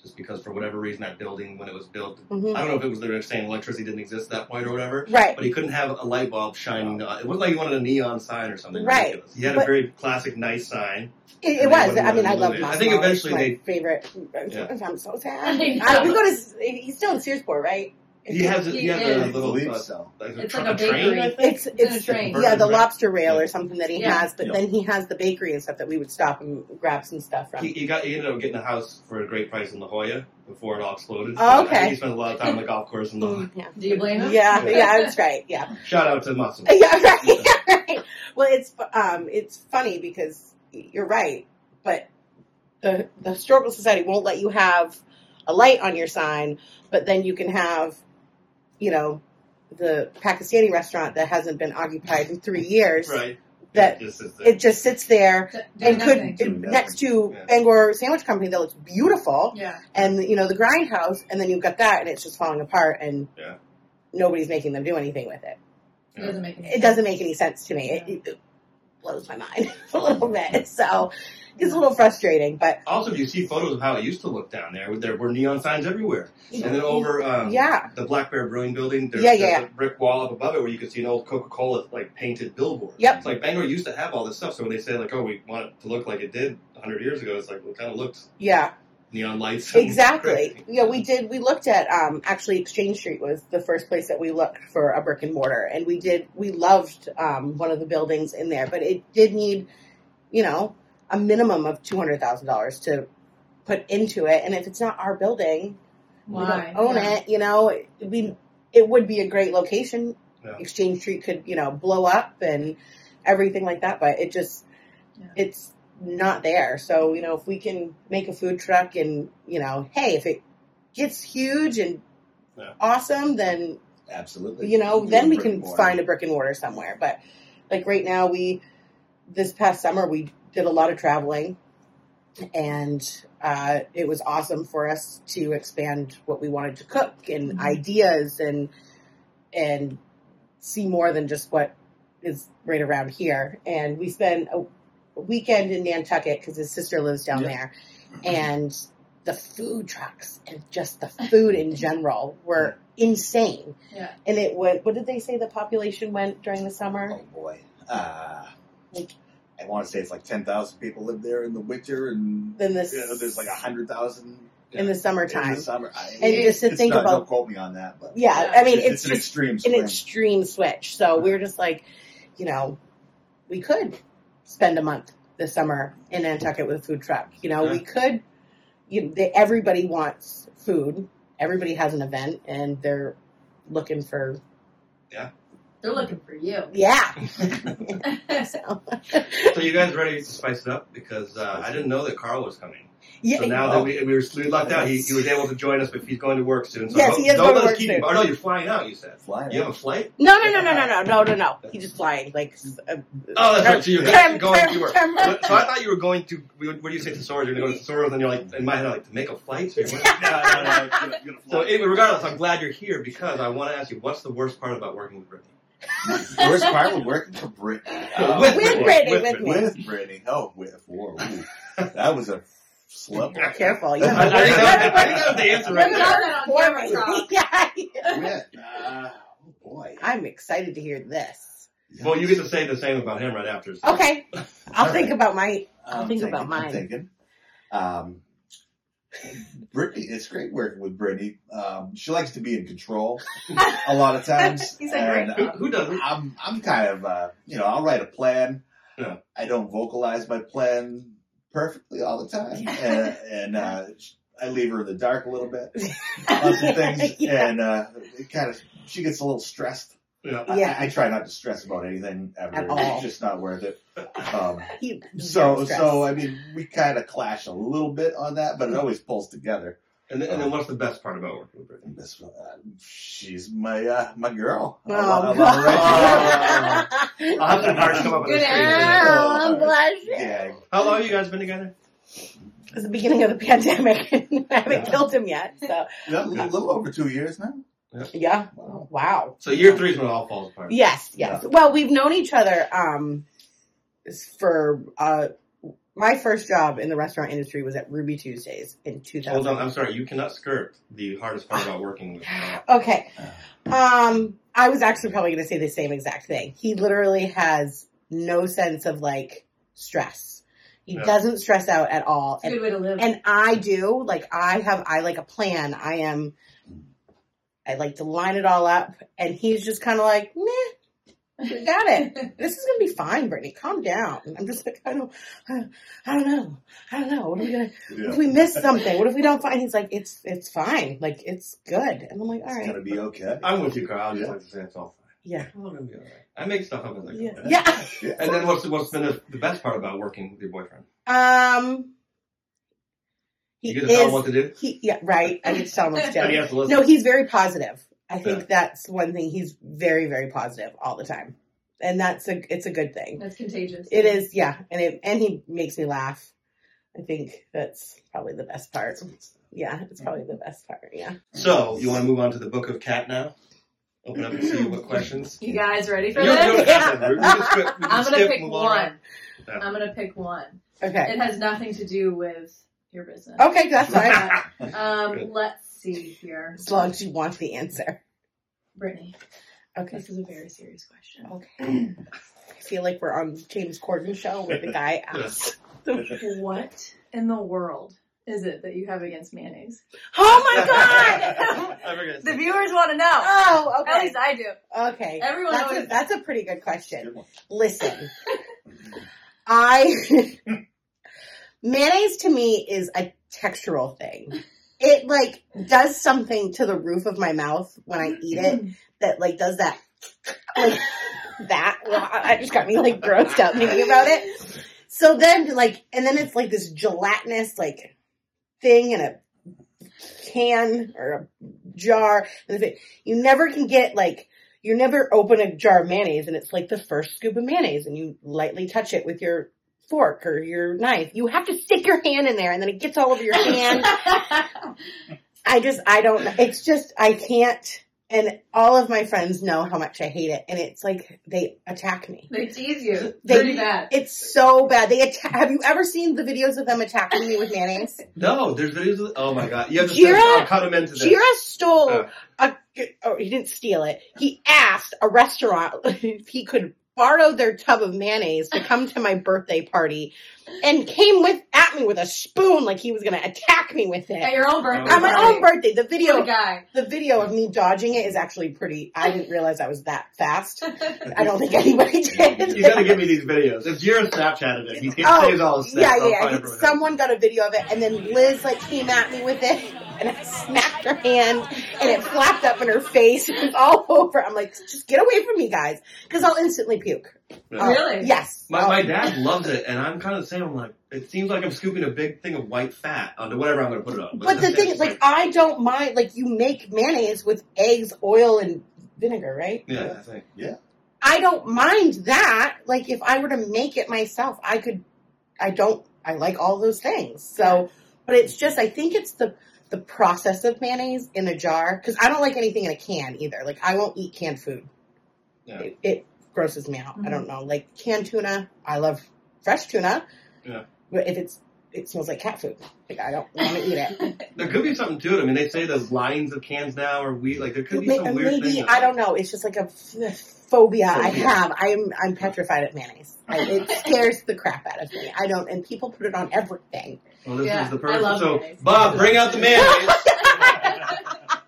[SPEAKER 2] Just because, for whatever reason, that building, when it was built,
[SPEAKER 3] Mhm.
[SPEAKER 2] I don't know if it was they're saying electricity didn't exist at that point or whatever,
[SPEAKER 3] Right.
[SPEAKER 2] but he couldn't have a light bulb shining. Uh, it wasn't like he wanted a neon sign or something
[SPEAKER 3] Right.
[SPEAKER 2] ridiculous. He had
[SPEAKER 3] But-
[SPEAKER 2] a very classic, nice sign.
[SPEAKER 3] It, it was. I mean, I love
[SPEAKER 2] move it. I think eventually
[SPEAKER 3] it's my
[SPEAKER 2] they-
[SPEAKER 3] favorite.
[SPEAKER 2] Yeah.
[SPEAKER 3] I'm so sad.
[SPEAKER 4] know.
[SPEAKER 3] I, we go to. He's still in Searsport, right?
[SPEAKER 2] He has a, he
[SPEAKER 4] He
[SPEAKER 2] has
[SPEAKER 4] is.
[SPEAKER 2] little
[SPEAKER 5] believe
[SPEAKER 2] uh,
[SPEAKER 5] so.
[SPEAKER 2] like a,
[SPEAKER 4] It's
[SPEAKER 2] tra-
[SPEAKER 4] like a
[SPEAKER 2] a train.
[SPEAKER 4] bakery.
[SPEAKER 2] I think.
[SPEAKER 3] It's
[SPEAKER 4] It's in a
[SPEAKER 3] it's
[SPEAKER 4] train.
[SPEAKER 3] yeah the lobster rail
[SPEAKER 2] Yeah.
[SPEAKER 3] or something that he
[SPEAKER 4] Yeah.
[SPEAKER 3] has, but
[SPEAKER 5] Yeah.
[SPEAKER 3] then he has the bakery and stuff that we would stop and grab some stuff from.
[SPEAKER 2] He, he got he ended up getting a house for a great price in La Jolla before it all exploded.
[SPEAKER 3] Oh,
[SPEAKER 2] But I
[SPEAKER 3] okay.
[SPEAKER 2] He spent a lot of time on the golf course in La Jolla.
[SPEAKER 3] Yeah.
[SPEAKER 4] Do you blame him?
[SPEAKER 3] Yeah, yeah, that's right. Yeah.
[SPEAKER 2] Shout out to Massimo.
[SPEAKER 3] Yeah, right. right. Well, it's um, it's funny because you're right, but the the historical society won't let you have a light on your sign, but then you can have, you know, the Pakistani restaurant that hasn't been occupied in three years
[SPEAKER 2] Right.
[SPEAKER 3] that
[SPEAKER 2] Just sits there.
[SPEAKER 3] it just sits there
[SPEAKER 4] D-
[SPEAKER 3] and
[SPEAKER 4] doing
[SPEAKER 3] could
[SPEAKER 4] nothing.
[SPEAKER 5] Doing nothing.
[SPEAKER 3] next to
[SPEAKER 2] Yeah.
[SPEAKER 3] Bangor Sandwich Company that looks beautiful,
[SPEAKER 4] Yeah.
[SPEAKER 3] and you know the grindhouse, and then you've got that, and it's just falling apart, and
[SPEAKER 2] Yeah.
[SPEAKER 3] nobody's making them do anything with it.
[SPEAKER 4] It doesn't make any
[SPEAKER 3] It doesn't make any sense to me. It, it blows my mind a little bit, so it's a little frustrating. But
[SPEAKER 2] Also, if you see photos of how it used to look down there, there were neon signs everywhere. And then over um,
[SPEAKER 3] yeah,
[SPEAKER 2] the Black Bear Brewing Building, there's,
[SPEAKER 3] Yeah,
[SPEAKER 2] there's
[SPEAKER 3] yeah,
[SPEAKER 2] a brick wall up above it where you could see an old Coca-Cola like painted billboard.
[SPEAKER 3] Yep.
[SPEAKER 2] It's like Bangor used to have all this stuff, so when they say like, "Oh, we want it to look like it did 100 years ago," it's like, well, it kind of looked
[SPEAKER 3] yeah.
[SPEAKER 2] neon lights.
[SPEAKER 3] Exactly. Yeah, we did. We looked at um, actually Exchange Street was the first place that we looked for a brick and mortar, and we did. We loved um, one of the buildings in there, but it did need, you know, a minimum of two hundred thousand dollars to put into it. And if it's not our building, we
[SPEAKER 4] Why?
[SPEAKER 3] don't own
[SPEAKER 4] Yeah.
[SPEAKER 3] it. You know, it, we it would be a great location.
[SPEAKER 2] Yeah.
[SPEAKER 3] Exchange Street could you know blow up and everything like that, but it just
[SPEAKER 4] Yeah.
[SPEAKER 3] it's not there. So you know, if we can make a food truck and you know, hey, if it gets huge and
[SPEAKER 2] Yeah.
[SPEAKER 3] awesome, then
[SPEAKER 5] Absolutely.
[SPEAKER 3] you know,
[SPEAKER 5] Do
[SPEAKER 3] then we can find a brick and mortar somewhere. But like right now, we this past summer we did a lot of traveling, and uh, it was awesome for us to expand what we wanted to cook and
[SPEAKER 4] Mhm.
[SPEAKER 3] ideas and and see more than just what is right around here. And we spent a, a weekend in Nantucket because his sister lives down
[SPEAKER 5] Yeah.
[SPEAKER 3] there, and the food trucks and just the food in general were insane.
[SPEAKER 4] Yeah.
[SPEAKER 3] And it would. What did they say the population went during the summer?
[SPEAKER 5] Oh boy. Uh,
[SPEAKER 3] Like-
[SPEAKER 5] I want to say it's like 10,000 people live there in the winter and
[SPEAKER 3] Then this
[SPEAKER 5] you know, there's like 100,000
[SPEAKER 3] in the
[SPEAKER 5] in
[SPEAKER 3] summertime.
[SPEAKER 5] the summer. I,
[SPEAKER 3] And just to think
[SPEAKER 5] not,
[SPEAKER 3] about-
[SPEAKER 5] don't quote me on that, but
[SPEAKER 3] Yeah,
[SPEAKER 4] Yeah.
[SPEAKER 3] I mean
[SPEAKER 5] it's,
[SPEAKER 3] it's,
[SPEAKER 5] an extreme
[SPEAKER 3] an
[SPEAKER 5] swing.
[SPEAKER 3] extreme switch. So we were just like, you know, we could spend a month this summer in Nantucket with a food truck. You know, we could. You, they, everybody wants food. Everybody has an event, and they're looking for
[SPEAKER 4] They're looking for you.
[SPEAKER 3] yeah. so,
[SPEAKER 2] So you guys ready to spice it up? Because uh, I didn't know that Carl was coming.
[SPEAKER 3] yeah,
[SPEAKER 2] So now that we, we were we lucked out, he, he was able to join us, but he's going to work soon. So
[SPEAKER 3] Yes,
[SPEAKER 2] don't,
[SPEAKER 3] he is
[SPEAKER 2] don't
[SPEAKER 3] going to work
[SPEAKER 2] keep
[SPEAKER 3] soon.
[SPEAKER 2] Oh no, you're flying out. You said
[SPEAKER 5] Flying
[SPEAKER 2] you have a flight.
[SPEAKER 3] no, no, no, no, no, no, no, no, no. He's just flying like. Uh,
[SPEAKER 2] Oh, that's right. So you're
[SPEAKER 3] Term-
[SPEAKER 2] going
[SPEAKER 3] term-
[SPEAKER 2] to work.
[SPEAKER 3] term-
[SPEAKER 2] So I thought you were going to. What do you say to Soros? You're going to go to Soros, and you're like in my head, I'm like to make a flight. So, you're going-
[SPEAKER 5] no, no, no, you're you're
[SPEAKER 2] so anyway, regardless, I'm glad you're here because I want to ask you, what's the worst part about working with Brittany?
[SPEAKER 5] Worst part was working for Brittany. Uh,
[SPEAKER 2] With
[SPEAKER 3] With Brittany, with me.
[SPEAKER 5] With Brittany. Oh, with whoa, that was a slip.
[SPEAKER 3] Careful. You
[SPEAKER 2] I,
[SPEAKER 3] have
[SPEAKER 2] I,
[SPEAKER 3] to
[SPEAKER 2] think
[SPEAKER 3] work-
[SPEAKER 2] that- I think that was the answer right
[SPEAKER 4] Look
[SPEAKER 2] there.
[SPEAKER 4] at that on
[SPEAKER 3] for
[SPEAKER 4] camera,
[SPEAKER 3] me.
[SPEAKER 4] Carl.
[SPEAKER 3] Yeah.
[SPEAKER 5] With, uh, oh boy.
[SPEAKER 3] I'm excited to hear this.
[SPEAKER 2] Well, you get to say the same about him right after. so-
[SPEAKER 3] Okay, I'll
[SPEAKER 5] All
[SPEAKER 3] think
[SPEAKER 5] right.
[SPEAKER 3] about my. I'll
[SPEAKER 5] I'm
[SPEAKER 3] think
[SPEAKER 5] thinking,
[SPEAKER 3] about
[SPEAKER 5] I'm
[SPEAKER 3] mine.
[SPEAKER 5] thinking. Um, Brittany, it's great working with Brittany. Um, she likes to be in control a lot of times.
[SPEAKER 4] He said
[SPEAKER 5] and,
[SPEAKER 2] Who,
[SPEAKER 5] uh,
[SPEAKER 2] who doesn't?
[SPEAKER 5] I'm I'm kind of uh, you know I'll write a plan.
[SPEAKER 2] Yeah.
[SPEAKER 5] I don't vocalize my plan perfectly all the time, and, and uh, I leave her in the dark a little bit on some things,
[SPEAKER 3] Yeah.
[SPEAKER 5] and uh, it kind of she gets a little stressed.
[SPEAKER 2] Yeah.
[SPEAKER 5] I-
[SPEAKER 3] Yeah.
[SPEAKER 5] I, I try not to stress about anything ever.
[SPEAKER 3] At all.
[SPEAKER 5] It's just not worth it. Um,
[SPEAKER 3] He,
[SPEAKER 5] so so I mean we kind of clash a little bit on that, but it always pulls together.
[SPEAKER 2] And then, and then what's the best part about working with Brittany?
[SPEAKER 5] This, uh, she's my uh, my girl. I
[SPEAKER 3] Oh,
[SPEAKER 5] love- I love
[SPEAKER 3] God.
[SPEAKER 5] her right now.
[SPEAKER 2] I'll have some cards come up on the
[SPEAKER 4] Good
[SPEAKER 2] screen.
[SPEAKER 3] Oh, I'm blushing.
[SPEAKER 5] Yeah,
[SPEAKER 2] How long have you guys been together?
[SPEAKER 3] It's the beginning of the pandemic. I haven't
[SPEAKER 5] Yeah.
[SPEAKER 3] killed him yet. So Yeah,
[SPEAKER 5] a little over two years now.
[SPEAKER 3] Yeah,
[SPEAKER 5] Wow.
[SPEAKER 3] wow.
[SPEAKER 2] So year three is when it all falls apart.
[SPEAKER 3] Yes, yes. Well, we've known each other um, for uh, my first job in the restaurant industry was at Ruby Tuesdays in 2000.
[SPEAKER 2] Hold on, I'm sorry. You cannot skirt the hardest part about working with.
[SPEAKER 3] Okay. Um, I was actually probably going to say the same exact thing. He literally has no sense of like stress. He
[SPEAKER 2] Yeah.
[SPEAKER 3] doesn't stress out at all. And,
[SPEAKER 4] good way to live.
[SPEAKER 3] and I do. Like I have, I like a plan. I am, I like to line it all up. And he's just kind of like, meh, you got it. This is going to be fine, Brittany. Calm down. And I'm just like, I don't, I don't know. I don't know. What are we going to, what
[SPEAKER 5] Yeah.
[SPEAKER 3] if we miss something? What if we don't find? He's like, it's, it's fine. Like it's good. And I'm like, all right.
[SPEAKER 5] It's
[SPEAKER 3] going
[SPEAKER 5] to be okay.
[SPEAKER 2] I'm with you, Carl. I just
[SPEAKER 5] Yeah.
[SPEAKER 2] like to say it's all fine.
[SPEAKER 3] Yeah.
[SPEAKER 2] It's all gonna be all right. I make stuff up as I go.
[SPEAKER 3] Yeah. Yeah.
[SPEAKER 5] Yeah.
[SPEAKER 2] And then what's what's been the, the best part about working with your boyfriend?
[SPEAKER 3] Um. He
[SPEAKER 2] You get to tell him
[SPEAKER 3] is-
[SPEAKER 2] what to do.
[SPEAKER 3] He, yeah, right. I get to tell him what to
[SPEAKER 2] And he
[SPEAKER 3] do.
[SPEAKER 2] has to.
[SPEAKER 3] No, he's very positive. I think
[SPEAKER 2] Yeah.
[SPEAKER 3] that's one thing. He's very, very positive all the time. and that's a it's a good thing.
[SPEAKER 4] That's contagious.
[SPEAKER 3] It is, yeah, and it and he makes me laugh. I think that's probably the best part. Yeah, it's probably the best part. Yeah.
[SPEAKER 2] So, you want to move on to the book of cat now? Open up and see what questions.
[SPEAKER 4] You guys ready for
[SPEAKER 2] You don't-
[SPEAKER 4] this?
[SPEAKER 2] don't have to. We can skip- we can
[SPEAKER 4] I'm gonna
[SPEAKER 2] skip,
[SPEAKER 4] pick
[SPEAKER 2] move on.
[SPEAKER 4] one.
[SPEAKER 2] Yeah.
[SPEAKER 4] I'm gonna pick one.
[SPEAKER 3] Okay.
[SPEAKER 4] It has nothing to do with your business.
[SPEAKER 3] Okay, that's fine.
[SPEAKER 4] Um, let's see here.
[SPEAKER 3] As long as you want the answer.
[SPEAKER 4] Brittany,
[SPEAKER 3] Okay.
[SPEAKER 4] this is a very serious question.
[SPEAKER 3] Okay. I feel like we're on James Corden show where the guy asks.
[SPEAKER 4] What in the world is it that you have against mayonnaise?
[SPEAKER 3] Oh my god!
[SPEAKER 4] The viewers want to know.
[SPEAKER 3] Oh,
[SPEAKER 4] At
[SPEAKER 3] okay.
[SPEAKER 4] least I do.
[SPEAKER 3] Okay.
[SPEAKER 4] Everyone
[SPEAKER 3] that's, a,
[SPEAKER 4] always-
[SPEAKER 3] that's a pretty good
[SPEAKER 5] Good
[SPEAKER 3] question.
[SPEAKER 5] one.
[SPEAKER 3] Listen, I mayonnaise to me is a textural thing. It like does something to the roof of my mouth when I eat it mm-hmm. that like does that like that. Well, I just got me like grossed out thinking about it. So then like and then it's like this gelatinous like thing in a can or a jar. And if it, you never can get like you never open a jar of mayonnaise and it's like the first scoop of mayonnaise and you lightly touch it with your fork or your knife. You have to stick your hand in there and then it gets all over your hand. I just, I don't know. It's just, I can't. And all of my friends know how much I hate it. And it's like, they attack me.
[SPEAKER 4] they tease you
[SPEAKER 3] They-
[SPEAKER 4] pretty bad.
[SPEAKER 3] It's so bad. They attack, have you ever seen the videos of them attacking me with mayonnaise?
[SPEAKER 2] No, there's videos of Oh my god. You have to
[SPEAKER 3] Jira-
[SPEAKER 2] I'll cut them into this.
[SPEAKER 3] Jira stole
[SPEAKER 2] Uh.
[SPEAKER 3] a, oh, he didn't steal it. He asked a restaurant if he could borrow their tub of mayonnaise to come to my birthday party and came with, at me with a spoon like he was going to attack me with it.
[SPEAKER 4] At your own birthday.
[SPEAKER 3] On my
[SPEAKER 4] party.
[SPEAKER 3] own birthday. The video,
[SPEAKER 4] a guy.
[SPEAKER 3] the video of me dodging it is actually pretty, I didn't realize I was that fast. I don't think anybody did.
[SPEAKER 2] You gotta give me these videos. If Jira Snapchatted it, he he
[SPEAKER 3] Oh,
[SPEAKER 2] saves all his stuff.
[SPEAKER 3] Yeah, yeah. yeah.
[SPEAKER 2] it from him.
[SPEAKER 3] Someone got a video of it, and then Liz like came at me with it, and I snapped her hand, and it flapped up in her face. It was all over. I'm like, just get away from me, guys, because I'll instantly puke.
[SPEAKER 2] Yeah.
[SPEAKER 3] Uh,
[SPEAKER 4] Really?
[SPEAKER 3] Yes.
[SPEAKER 2] My,
[SPEAKER 3] Oh.
[SPEAKER 2] my dad loves it, and I'm kind of the same. I'm like, it seems like I'm scooping a big thing of white fat onto whatever I'm going to put it on.
[SPEAKER 3] But the thing,
[SPEAKER 2] just
[SPEAKER 3] like, I don't mind. Like, you make mayonnaise with eggs, oil, and vinegar, right?
[SPEAKER 2] yeah, I think. Yeah.
[SPEAKER 3] I don't mind that. Like, if I were to make it myself, I could. I don't. I like all those things. So, but it's just. I think it's the the process of mayonnaise in a jar because I don't like anything in a can either. Like, I won't eat canned food.
[SPEAKER 2] Yeah.
[SPEAKER 3] It, it grosses me out. I
[SPEAKER 4] Mhm.
[SPEAKER 3] don't know. Like canned tuna, I love fresh tuna.
[SPEAKER 2] Yeah.
[SPEAKER 3] But if it's it smells like cat food, like I don't want to eat it.
[SPEAKER 2] There could be something to it. I mean, they say the lines of cans now are weird. Like, there could be
[SPEAKER 3] May-
[SPEAKER 2] some weird
[SPEAKER 3] Maybe
[SPEAKER 2] thing.
[SPEAKER 3] I don't know. It's just like a phobia I have. I'm I'm petrified of mayonnaise. I, it scares the crap out of me. I don't. And people put it on everything.
[SPEAKER 2] Well, this
[SPEAKER 4] Yeah,
[SPEAKER 2] is the
[SPEAKER 4] I
[SPEAKER 2] perfect.
[SPEAKER 4] love
[SPEAKER 2] So,
[SPEAKER 4] mayonnaise.
[SPEAKER 2] Bob, bring out the mayonnaise.
[SPEAKER 3] I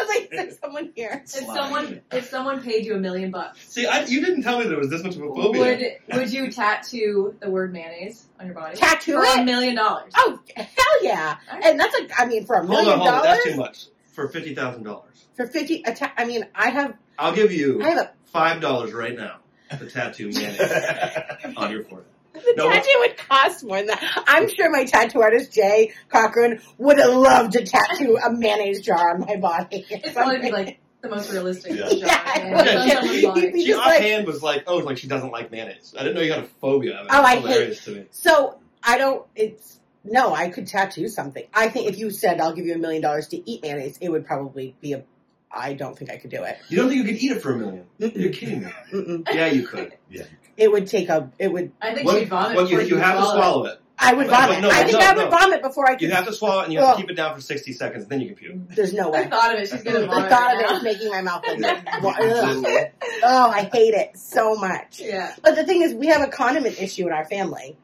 [SPEAKER 3] was like, there's someone here.
[SPEAKER 4] If someone if someone paid you a million bucks,
[SPEAKER 2] See, I, you didn't tell me there was this much of a phobia.
[SPEAKER 4] would would you tattoo the word mayonnaise on your body
[SPEAKER 3] Tattoo
[SPEAKER 4] for a
[SPEAKER 3] it?
[SPEAKER 4] million dollars?
[SPEAKER 3] Oh hell yeah! And that's a. I mean, for a
[SPEAKER 2] hold
[SPEAKER 3] million
[SPEAKER 2] on, hold on.
[SPEAKER 3] dollars
[SPEAKER 2] That's too much for fifty thousand dollars.
[SPEAKER 3] for fifty. A ta- I mean, I have.
[SPEAKER 2] I'll give you
[SPEAKER 3] I have a.
[SPEAKER 2] five dollars right now to tattoo mayonnaise on your forehead.
[SPEAKER 3] The
[SPEAKER 2] No,
[SPEAKER 3] tattoo would cost more than that. I'm sure my tattoo artist Jay Cochran would have loved to tattoo a mayonnaise jar on my body.
[SPEAKER 4] It's probably be like the most realistic
[SPEAKER 5] Yeah.
[SPEAKER 4] shot.
[SPEAKER 3] Yeah,
[SPEAKER 4] man. It's on
[SPEAKER 2] yeah, she- She
[SPEAKER 3] just like-
[SPEAKER 2] offhand was like, "Oh, like she doesn't like mayonnaise." I didn't know you got a phobia of it.
[SPEAKER 3] Oh, I
[SPEAKER 2] It's hilarious to me.
[SPEAKER 3] So I don't. It's no. I could tattoo something. I think if you said I'll give you a million dollars to eat mayonnaise, it would probably be a. I don't think I could do it.
[SPEAKER 2] You don't think you could eat it for a million? You're kidding me.
[SPEAKER 3] Mm-mm.
[SPEAKER 2] Yeah, you could. Yeah.
[SPEAKER 3] It would take a. It would.
[SPEAKER 4] I think
[SPEAKER 2] Well,
[SPEAKER 4] she'd vomit.
[SPEAKER 2] well, you,
[SPEAKER 4] before
[SPEAKER 2] you have to
[SPEAKER 4] swallow it.
[SPEAKER 3] I would
[SPEAKER 2] But- but
[SPEAKER 3] vomit.
[SPEAKER 2] no,
[SPEAKER 3] I think
[SPEAKER 2] no,
[SPEAKER 3] I would
[SPEAKER 2] no.
[SPEAKER 3] vomit before I could.
[SPEAKER 2] You have to swallow it, and you have
[SPEAKER 3] Well-
[SPEAKER 2] to keep it down for sixty seconds, and then you can puke.
[SPEAKER 3] There's no
[SPEAKER 4] The
[SPEAKER 3] way.
[SPEAKER 4] thought of it, she's gonna
[SPEAKER 3] The
[SPEAKER 4] vomit.
[SPEAKER 3] thought of
[SPEAKER 4] right
[SPEAKER 3] it
[SPEAKER 4] now.
[SPEAKER 3] is making my mouth like. ugh. Oh, I hate it so much.
[SPEAKER 4] Yeah.
[SPEAKER 3] But the thing is, we have a condiment issue in our family.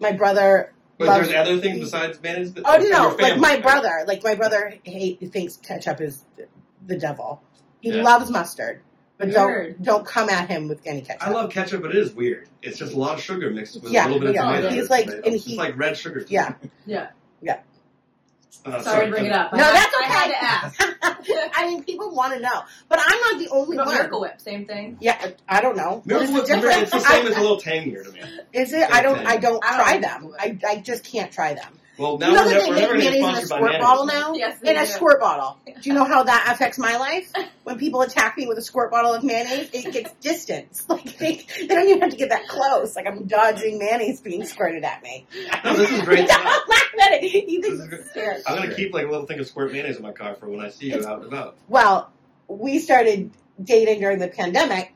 [SPEAKER 3] My brother.
[SPEAKER 2] But
[SPEAKER 3] loves-
[SPEAKER 2] there's other things besides mayonnaise. That,
[SPEAKER 3] Oh
[SPEAKER 2] from
[SPEAKER 3] no! Like
[SPEAKER 2] family,
[SPEAKER 3] my brother, like my brother, hate, thinks ketchup is the devil. He
[SPEAKER 2] Yeah.
[SPEAKER 3] loves mustard, but
[SPEAKER 4] Weird.
[SPEAKER 3] don't don't come at him with any ketchup.
[SPEAKER 2] I love ketchup, but it is weird. It's just a lot of sugar mixed with
[SPEAKER 3] Yeah,
[SPEAKER 2] a little bit of
[SPEAKER 3] yeah.
[SPEAKER 2] tomato.
[SPEAKER 3] He's
[SPEAKER 2] It's
[SPEAKER 3] like,
[SPEAKER 5] tomato.
[SPEAKER 3] and
[SPEAKER 2] just
[SPEAKER 3] he,
[SPEAKER 2] like red sugar. Yeah,
[SPEAKER 3] yeah.
[SPEAKER 2] me.
[SPEAKER 4] Yeah.
[SPEAKER 2] Uh,
[SPEAKER 4] Sorry to bring it up. I
[SPEAKER 3] No,
[SPEAKER 4] had-
[SPEAKER 3] that's
[SPEAKER 4] I had to ask.
[SPEAKER 3] I mean, people want to know, but I'm not the only
[SPEAKER 4] But
[SPEAKER 3] one.
[SPEAKER 4] Miracle Whip, same thing.
[SPEAKER 3] Yeah, I don't know.
[SPEAKER 2] Miracle
[SPEAKER 3] the
[SPEAKER 2] Whip, remember,
[SPEAKER 3] difference?
[SPEAKER 2] it's the same
[SPEAKER 3] I-
[SPEAKER 2] as a little tangier to me.
[SPEAKER 3] Is it? I don't. I don't
[SPEAKER 4] I don't
[SPEAKER 3] try them. I, I just can't try them.
[SPEAKER 2] Well, now
[SPEAKER 3] you know
[SPEAKER 2] we're,
[SPEAKER 3] that
[SPEAKER 2] never,
[SPEAKER 3] they
[SPEAKER 2] we're
[SPEAKER 3] make
[SPEAKER 2] never going to be
[SPEAKER 3] mayonnaise in a
[SPEAKER 2] sponsored by
[SPEAKER 3] squirt
[SPEAKER 2] mayonnaise.
[SPEAKER 3] bottle now?
[SPEAKER 4] Yes, they
[SPEAKER 3] In a squirt bottle. Do you know how that affects my life? when people attack me with a squirt bottle of mayonnaise, it gets distance. Like they, they don't even have to get that close. Like I'm dodging mayonnaise being squirted at me.
[SPEAKER 2] No, this is great.
[SPEAKER 3] Don't laugh at it. You think
[SPEAKER 2] This is
[SPEAKER 3] it's
[SPEAKER 2] good. I'm gonna keep like a little thing of squirt mayonnaise in my car for when I see you out and about.
[SPEAKER 3] Well, we started dating during the pandemic, and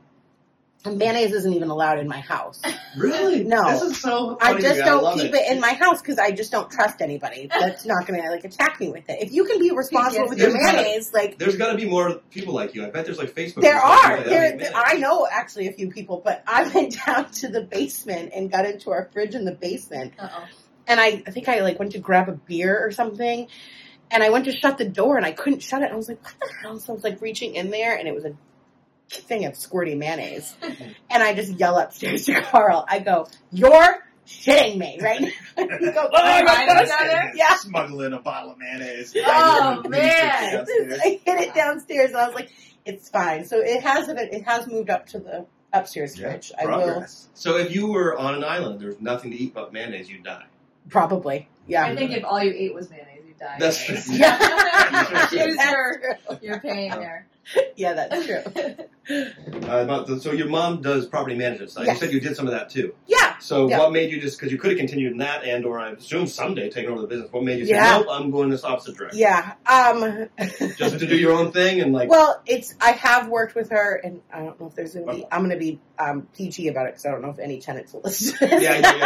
[SPEAKER 3] mayonnaise isn't even allowed in my house.
[SPEAKER 2] Really?
[SPEAKER 3] No.
[SPEAKER 2] This is so.
[SPEAKER 3] I just don't
[SPEAKER 2] love
[SPEAKER 3] keep it. in my house because I just don't trust anybody that's not going to like attack me with it. If you can be responsible with your
[SPEAKER 2] There's gotta-
[SPEAKER 3] mayonnaise, like
[SPEAKER 2] There's got to be more people like you. I bet there's like Facebook.
[SPEAKER 3] there are,
[SPEAKER 2] you that
[SPEAKER 3] there. I know actually a few people, but I went down to the basement and got into our fridge in the basement,
[SPEAKER 4] Uh-oh.
[SPEAKER 3] and I, I think I like went to grab a beer or something, and I went to shut the door and I couldn't shut it. I was like, what the hell? So I was like reaching in there, and it was a thing of squirty mayonnaise, and I just yell upstairs to Carl. I go, "You're shitting me right now." he "Oh,
[SPEAKER 4] I
[SPEAKER 3] my
[SPEAKER 4] got
[SPEAKER 3] God."
[SPEAKER 4] together?
[SPEAKER 3] Yeah.
[SPEAKER 5] Smuggling a bottle of mayonnaise.
[SPEAKER 4] Oh, man.
[SPEAKER 3] I hit it downstairs, and I was like, "It's fine." So it has it has moved up to the upstairs
[SPEAKER 5] Yeah,
[SPEAKER 3] fridge. I will.
[SPEAKER 2] So if you were on an island, and there was nothing to eat but mayonnaise, you'd die.
[SPEAKER 3] probably, yeah.
[SPEAKER 4] I think if all you ate was mayonnaise, you'd die.
[SPEAKER 2] That's
[SPEAKER 4] anyways.
[SPEAKER 2] true.
[SPEAKER 3] Yeah.
[SPEAKER 4] Choose
[SPEAKER 3] That's
[SPEAKER 4] your, your pain there.
[SPEAKER 3] Yeah, that's true.
[SPEAKER 2] Uh, about the, so your mom does property management stuff. You said you did some of that too.
[SPEAKER 3] Yeah.
[SPEAKER 2] So
[SPEAKER 3] Yeah.
[SPEAKER 2] what made you just because you could have continued in that and or I assume someday taking over the business? What made you say
[SPEAKER 3] Yeah.
[SPEAKER 2] nope? I'm going this opposite direction.
[SPEAKER 3] Yeah. Um
[SPEAKER 2] Just to do your own thing and like
[SPEAKER 3] Well, it's I have worked with her, and I don't know if there's gonna be. I'm gonna be um, PG about it because I don't know if any tenants will listen. to this.
[SPEAKER 2] Yeah, yeah,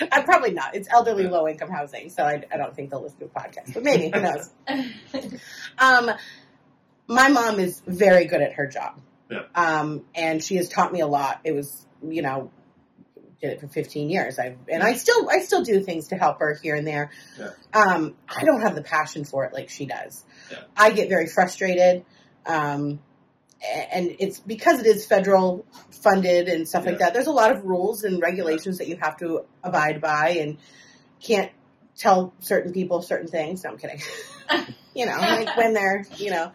[SPEAKER 2] yeah,
[SPEAKER 3] I'm probably not. It's elderly, low income housing, so I, I don't think they'll listen to a podcast. But maybe who knows? Um, my mom is very good at her job.
[SPEAKER 2] Yeah.
[SPEAKER 3] Um, and she has taught me a lot. It was, you know, did it for 15 years. I and I still I still do things to help her here and there.
[SPEAKER 2] Yeah.
[SPEAKER 3] Um, I don't have the passion for it like she does.
[SPEAKER 2] Yeah.
[SPEAKER 3] I get very frustrated. Um, and it's because it is federal funded and stuff like that. There's a lot of rules and regulations that you have to abide by and can't tell certain people certain things. No, I'm kidding. you know, like when they're, you know,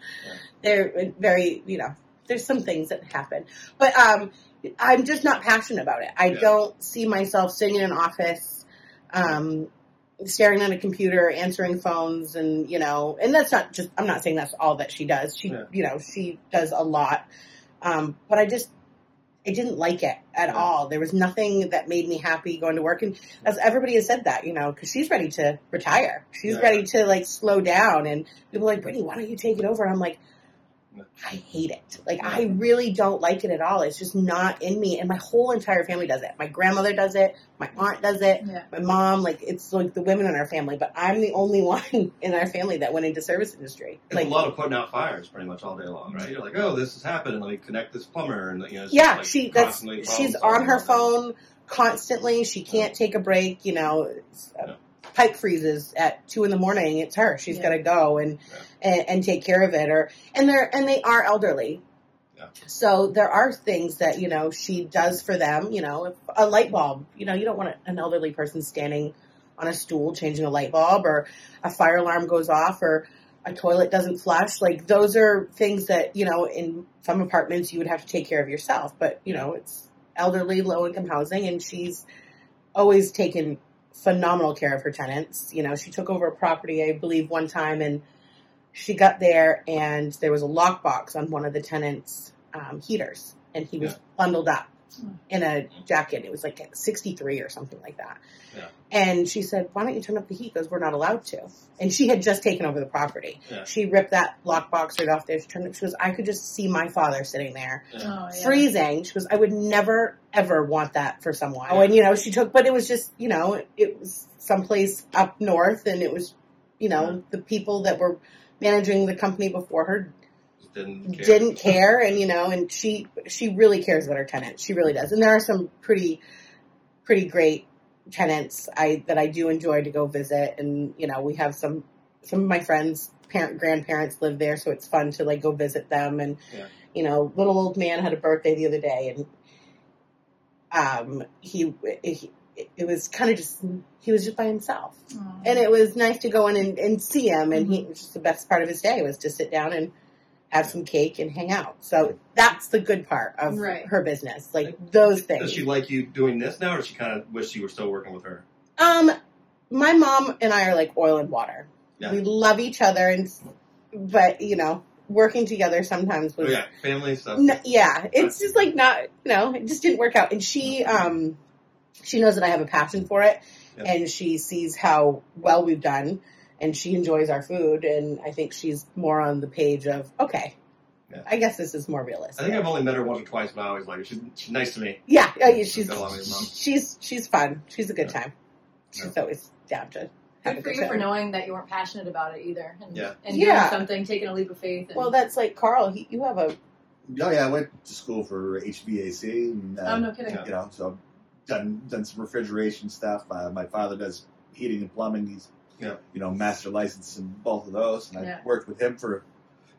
[SPEAKER 3] they're very, you know, there's some things that happen. But um I'm just not passionate about it. I
[SPEAKER 2] Yeah.
[SPEAKER 3] don't see myself sitting in an office um staring at a computer, answering phones and, you know, and that's not just I'm not saying that's all that she does. She,
[SPEAKER 2] Yeah.
[SPEAKER 3] you know, she does a lot. Um but I just I didn't like it at
[SPEAKER 2] Yeah.
[SPEAKER 3] all. There was nothing that made me happy going to work, and as everybody has said that, you know, because she's ready to retire. She's
[SPEAKER 2] Yeah.
[SPEAKER 3] ready to like slow down, and people are like, Brittany, why don't you take it over? And I'm like. I hate it. Like, I really don't like it at all. It's just not in me, and my whole entire family does it. My grandmother does it. My aunt does it.
[SPEAKER 4] Yeah.
[SPEAKER 3] My mom, like, it's like the women in our family, but I'm the only one in our family that went into service industry.
[SPEAKER 2] It's
[SPEAKER 3] Like,
[SPEAKER 2] a lot of putting out fires pretty much all day long, right? You're like, oh, this has happened, and let me connect this plumber, and you know,
[SPEAKER 3] yeah,
[SPEAKER 2] like
[SPEAKER 3] she that's she's on her phone constantly. She can't take a break. You know, it's, uh,
[SPEAKER 2] Yeah.
[SPEAKER 3] Pipe freezes at two in the morning. It's her. She's
[SPEAKER 4] Yeah.
[SPEAKER 3] got to go and, and and take care of it. Or and they're and they are elderly.
[SPEAKER 2] Yeah.
[SPEAKER 3] So there are things that you know she does for them. You know, if a light bulb. You know, you don't want an elderly person standing on a stool changing a light bulb, or a fire alarm goes off, or a toilet doesn't flush. Like those are things that you know in some apartments you would have to take care of yourself. But you know, it's elderly, low income housing, and she's always taken phenomenal care of her tenants. You know, she took over a property, I believe, one time, and she got there, and there was a lockbox on one of the tenants' um, heaters, and he was
[SPEAKER 2] Yeah.
[SPEAKER 3] bundled up. In a jacket. It was like 63 or something like that.
[SPEAKER 2] Yeah.
[SPEAKER 3] And she said, "Why don't you turn up the heat?" Because we're not allowed to. And she had just taken over the property.
[SPEAKER 2] Yeah.
[SPEAKER 3] She ripped that lockbox right off there. She turned it. She goes, "I could just see my father sitting there."
[SPEAKER 4] Oh, yeah.
[SPEAKER 3] freezing. She goes, I would never ever want that for someone.
[SPEAKER 2] Yeah.
[SPEAKER 3] And you know, she took, but it was just, you know, it, it was someplace up north, and it was, you know,
[SPEAKER 2] Yeah.
[SPEAKER 3] the people that were managing the company before her
[SPEAKER 2] Just didn't care.
[SPEAKER 3] didn't care, and you know, and she she really cares about her tenants. She really does, and there are some pretty pretty great tenants I that I do enjoy to go visit, and you know, we have some some of my friends. Parent grandparents live there, so it's fun to like go visit them. And
[SPEAKER 2] Yeah.
[SPEAKER 3] you know, little old man had a birthday the other day, and um, he, he it was kind of just he was just by himself,
[SPEAKER 4] Oh.
[SPEAKER 3] and it was nice to go in and, and see him. And he was just the best part of his day was to sit down and have some cake and hang out. So that's the good part of
[SPEAKER 4] Right.
[SPEAKER 3] her business, like those things.
[SPEAKER 2] Does she like you doing this now, or does she kind of wish you were still working with her?
[SPEAKER 3] Um, my mom and I are like oil and water.
[SPEAKER 2] Yeah.
[SPEAKER 3] We love each other, and but you know, working together sometimes
[SPEAKER 2] Oh yeah, family stuff.
[SPEAKER 3] N- yeah, it's just like not, you know, it just didn't work out. And she, um, she knows that I have a passion for it,
[SPEAKER 2] Yeah.
[SPEAKER 3] and she sees how well we've done, and she enjoys our food, and I think she's more on the page of okay,
[SPEAKER 2] Yeah.
[SPEAKER 3] I guess this is more realistic.
[SPEAKER 2] I think I've only met her once or twice, but I always like her. She's, she's nice to me.
[SPEAKER 3] yeah, yeah, she's
[SPEAKER 2] Got along with your mom.
[SPEAKER 3] she's she's fun. She's a good
[SPEAKER 2] Yeah.
[SPEAKER 3] time. She's always down to have
[SPEAKER 4] Good for
[SPEAKER 3] good
[SPEAKER 4] you for knowing that you weren't passionate about it either. And,
[SPEAKER 2] Yeah.
[SPEAKER 4] and
[SPEAKER 3] Yeah.
[SPEAKER 4] doing something, taking a leap of faith. And,
[SPEAKER 3] Well, that's like Carl. He, you have a
[SPEAKER 5] Oh yeah, I went to school for HVAC. And, uh,
[SPEAKER 4] oh, no kidding.
[SPEAKER 5] You know, so done done some refrigeration stuff. Uh, my father does heating and plumbing. He's
[SPEAKER 2] Yeah.
[SPEAKER 5] you know master license in both of those, and I
[SPEAKER 4] Yeah.
[SPEAKER 5] worked with him for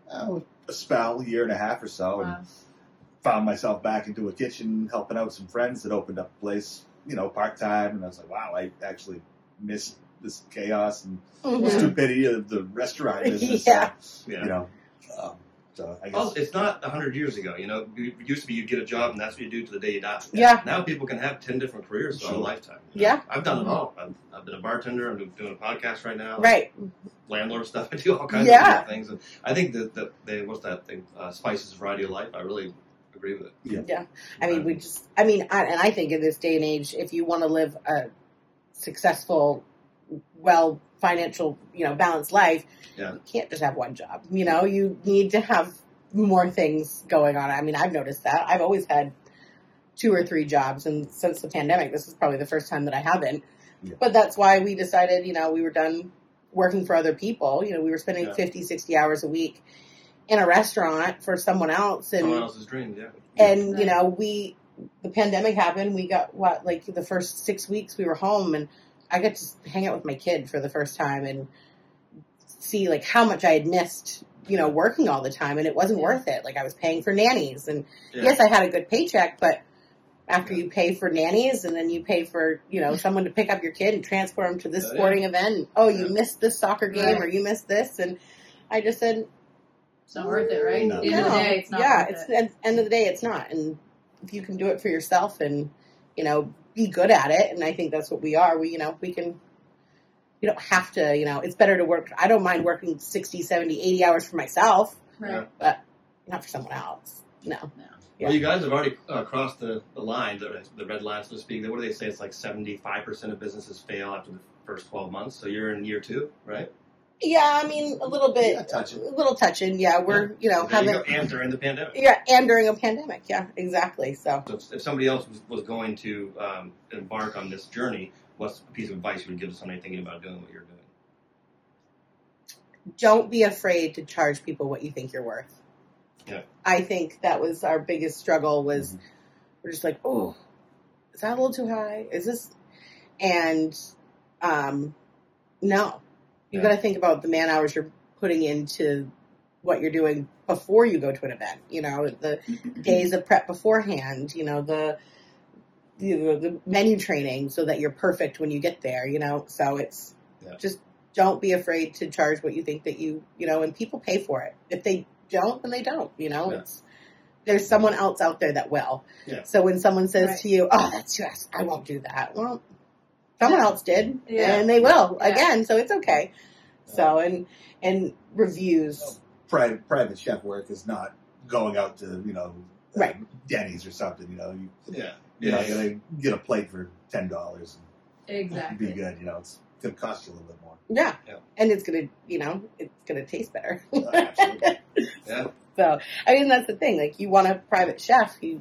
[SPEAKER 5] uh, a spell, a year and a half or so, and found myself back into a kitchen helping out some friends that opened up a place, you know, part time, and I was like, wow, I actually miss this chaos and
[SPEAKER 3] Mhm.
[SPEAKER 5] stupidity of the restaurant business.
[SPEAKER 3] Yeah.
[SPEAKER 5] So,
[SPEAKER 2] Yeah.
[SPEAKER 5] you know, um, so I guess
[SPEAKER 2] Also, it's not a hundred years ago. You know, it used to be you'd get a job and that's what you do to the day you die.
[SPEAKER 3] Yeah.
[SPEAKER 2] Now people can have ten different careers throughout a lifetime. you know.
[SPEAKER 3] Yeah.
[SPEAKER 2] I've done it all. I've, I've been a bartender. I'm doing a podcast right now.
[SPEAKER 3] right.
[SPEAKER 2] Landlord stuff. I do all kinds
[SPEAKER 3] Yeah.
[SPEAKER 2] of things. And I think that that they what's that thing? Uh, spices variety of life. I really agree with it. Yeah. Yeah.
[SPEAKER 3] I mean, we just, I mean, I, and I think in this day and age, if you want to live a successful, well, financial, you know, balanced life,
[SPEAKER 2] Yeah.
[SPEAKER 3] you can't just have one job. You know, you need to have more things going on. I mean, I've noticed that. I've always had two or three jobs, and since the pandemic, this is probably the first time that I haven't.
[SPEAKER 5] Yeah.
[SPEAKER 3] But that's why we decided, you know, we were done working for other people. You know, we were spending
[SPEAKER 2] Yeah.
[SPEAKER 3] fifty, sixty 50, 60 hours a week in a restaurant for someone else. And
[SPEAKER 2] Someone else's dreams. Yeah.
[SPEAKER 3] and you know we the pandemic happened we got what like the first six weeks we were home and i got to hang out with my kid for the first time and see like how much i had missed you know working all the time and it wasn't
[SPEAKER 4] Yeah.
[SPEAKER 3] worth it like i was paying for nannies and
[SPEAKER 2] Yeah.
[SPEAKER 3] yes i had a good paycheck but after you pay for nannies and then you pay for you know someone to pick up your kid and transport them to this
[SPEAKER 2] Oh, yeah.
[SPEAKER 3] sporting event oh you
[SPEAKER 2] Yeah.
[SPEAKER 3] missed this soccer game
[SPEAKER 4] Right.
[SPEAKER 3] or you missed this and i just said
[SPEAKER 4] It's not worth it, right?
[SPEAKER 5] No.
[SPEAKER 4] End of the
[SPEAKER 3] no.
[SPEAKER 4] day, it's not
[SPEAKER 3] yeah,
[SPEAKER 4] worth
[SPEAKER 3] it's
[SPEAKER 4] it.
[SPEAKER 3] at the end of the day, it's not. And if you can do it for yourself and you know be good at it, and I think that's what we are. We you know we can. You don't have to, you know, it's better to work. I don't mind working 60, 70, 80 hours for myself,
[SPEAKER 4] Right.
[SPEAKER 3] but not for someone else. No. Yeah.
[SPEAKER 2] Well, you guys have already uh, crossed the, the line, the, the red line, so to speak. What do they say? It's like 75% of businesses fail after the first 12 months. So you're in year two, right?
[SPEAKER 3] Yeah, I mean, a little bit,
[SPEAKER 5] Yeah, touching.
[SPEAKER 3] a little touching. Yeah, we're, you know,
[SPEAKER 2] you
[SPEAKER 3] having,
[SPEAKER 2] go. And during the pandemic.
[SPEAKER 3] yeah, and during a pandemic. Yeah, exactly. So,
[SPEAKER 2] So if, if somebody else was, was going to um, embark on this journey, what's a piece of advice you would give to somebody thinking about doing what you're doing?
[SPEAKER 3] don't be afraid to charge people what you think you're worth.
[SPEAKER 2] Yeah.
[SPEAKER 3] I think that was our biggest struggle was
[SPEAKER 5] Mhm.
[SPEAKER 3] we're just like, oh, is that a little too high? Is this? And um, no, you
[SPEAKER 2] Yeah.
[SPEAKER 3] got to think about the man hours you're putting into what you're doing before you go to an event. You know, the mm-hmm. days of prep beforehand. You know, the you know, the menu training so that you're perfect when you get there. You know, so it's
[SPEAKER 2] Yeah.
[SPEAKER 3] just don't be afraid to charge what you think that you you know, and people pay for it. If they don't, then they don't. You know,
[SPEAKER 2] Yeah.
[SPEAKER 3] it's there's someone else out there that will.
[SPEAKER 2] Yeah.
[SPEAKER 3] So when someone says
[SPEAKER 4] Right.
[SPEAKER 3] to you, "Oh, that's too expensive. I won't do that," well, someone else did,
[SPEAKER 4] Yeah.
[SPEAKER 3] and they will
[SPEAKER 4] Yeah.
[SPEAKER 3] again. So it's okay. So and and reviews.
[SPEAKER 5] private private chef work is not going out to you know uh,
[SPEAKER 3] Right.
[SPEAKER 5] Denny's or something. You know, you,
[SPEAKER 2] Yeah.
[SPEAKER 5] you know,
[SPEAKER 2] Yeah.
[SPEAKER 5] you gotta get a plate for ten dollars and
[SPEAKER 4] Exactly.
[SPEAKER 5] be good. You know, it's gonna cost you a little bit more.
[SPEAKER 3] Yeah.
[SPEAKER 2] Yeah.
[SPEAKER 3] And it's gonna, you know, it's gonna taste better.
[SPEAKER 5] Uh, absolutely.
[SPEAKER 2] Yeah.
[SPEAKER 3] So, I mean, that's the thing. Like, you want a private chef, you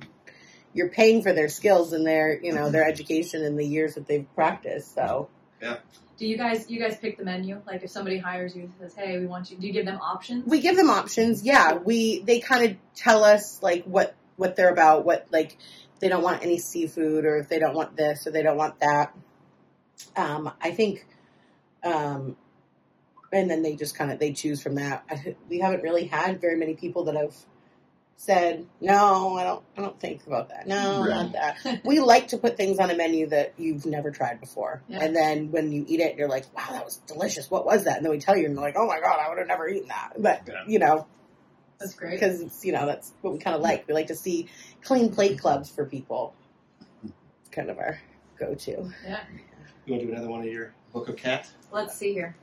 [SPEAKER 3] you're paying for their skills and their, you know, their education and the years that they've practiced. So, yeah.
[SPEAKER 4] Do you guys you guys pick the menu? Like if somebody hires you and says, "Hey, we want you," do you give them options?
[SPEAKER 3] we give them options. Yeah, we they kind of tell us like what what they're about. What like they don't want any seafood, or if they don't want this, or they don't want that. Um, I think, um, and then they just kind of they choose from that. I, we haven't really had very many people that have said no. I don't. I don't think about that. No, not that. we like to put things on a menu that you've never tried before,
[SPEAKER 4] Yeah.
[SPEAKER 3] and then when you eat it, you're like, "Wow, that was delicious. What was that?" And then we tell you, and you're like, "Oh my god, I would have never eaten that." But
[SPEAKER 2] Yeah.
[SPEAKER 3] you know,
[SPEAKER 4] That's great.
[SPEAKER 3] because it's you know that's what we kind of like. We like to see clean plate clubs for people. It's kind of our go-to.
[SPEAKER 4] Yeah.
[SPEAKER 2] You want to do another one of your book of cat?
[SPEAKER 4] Let's see here.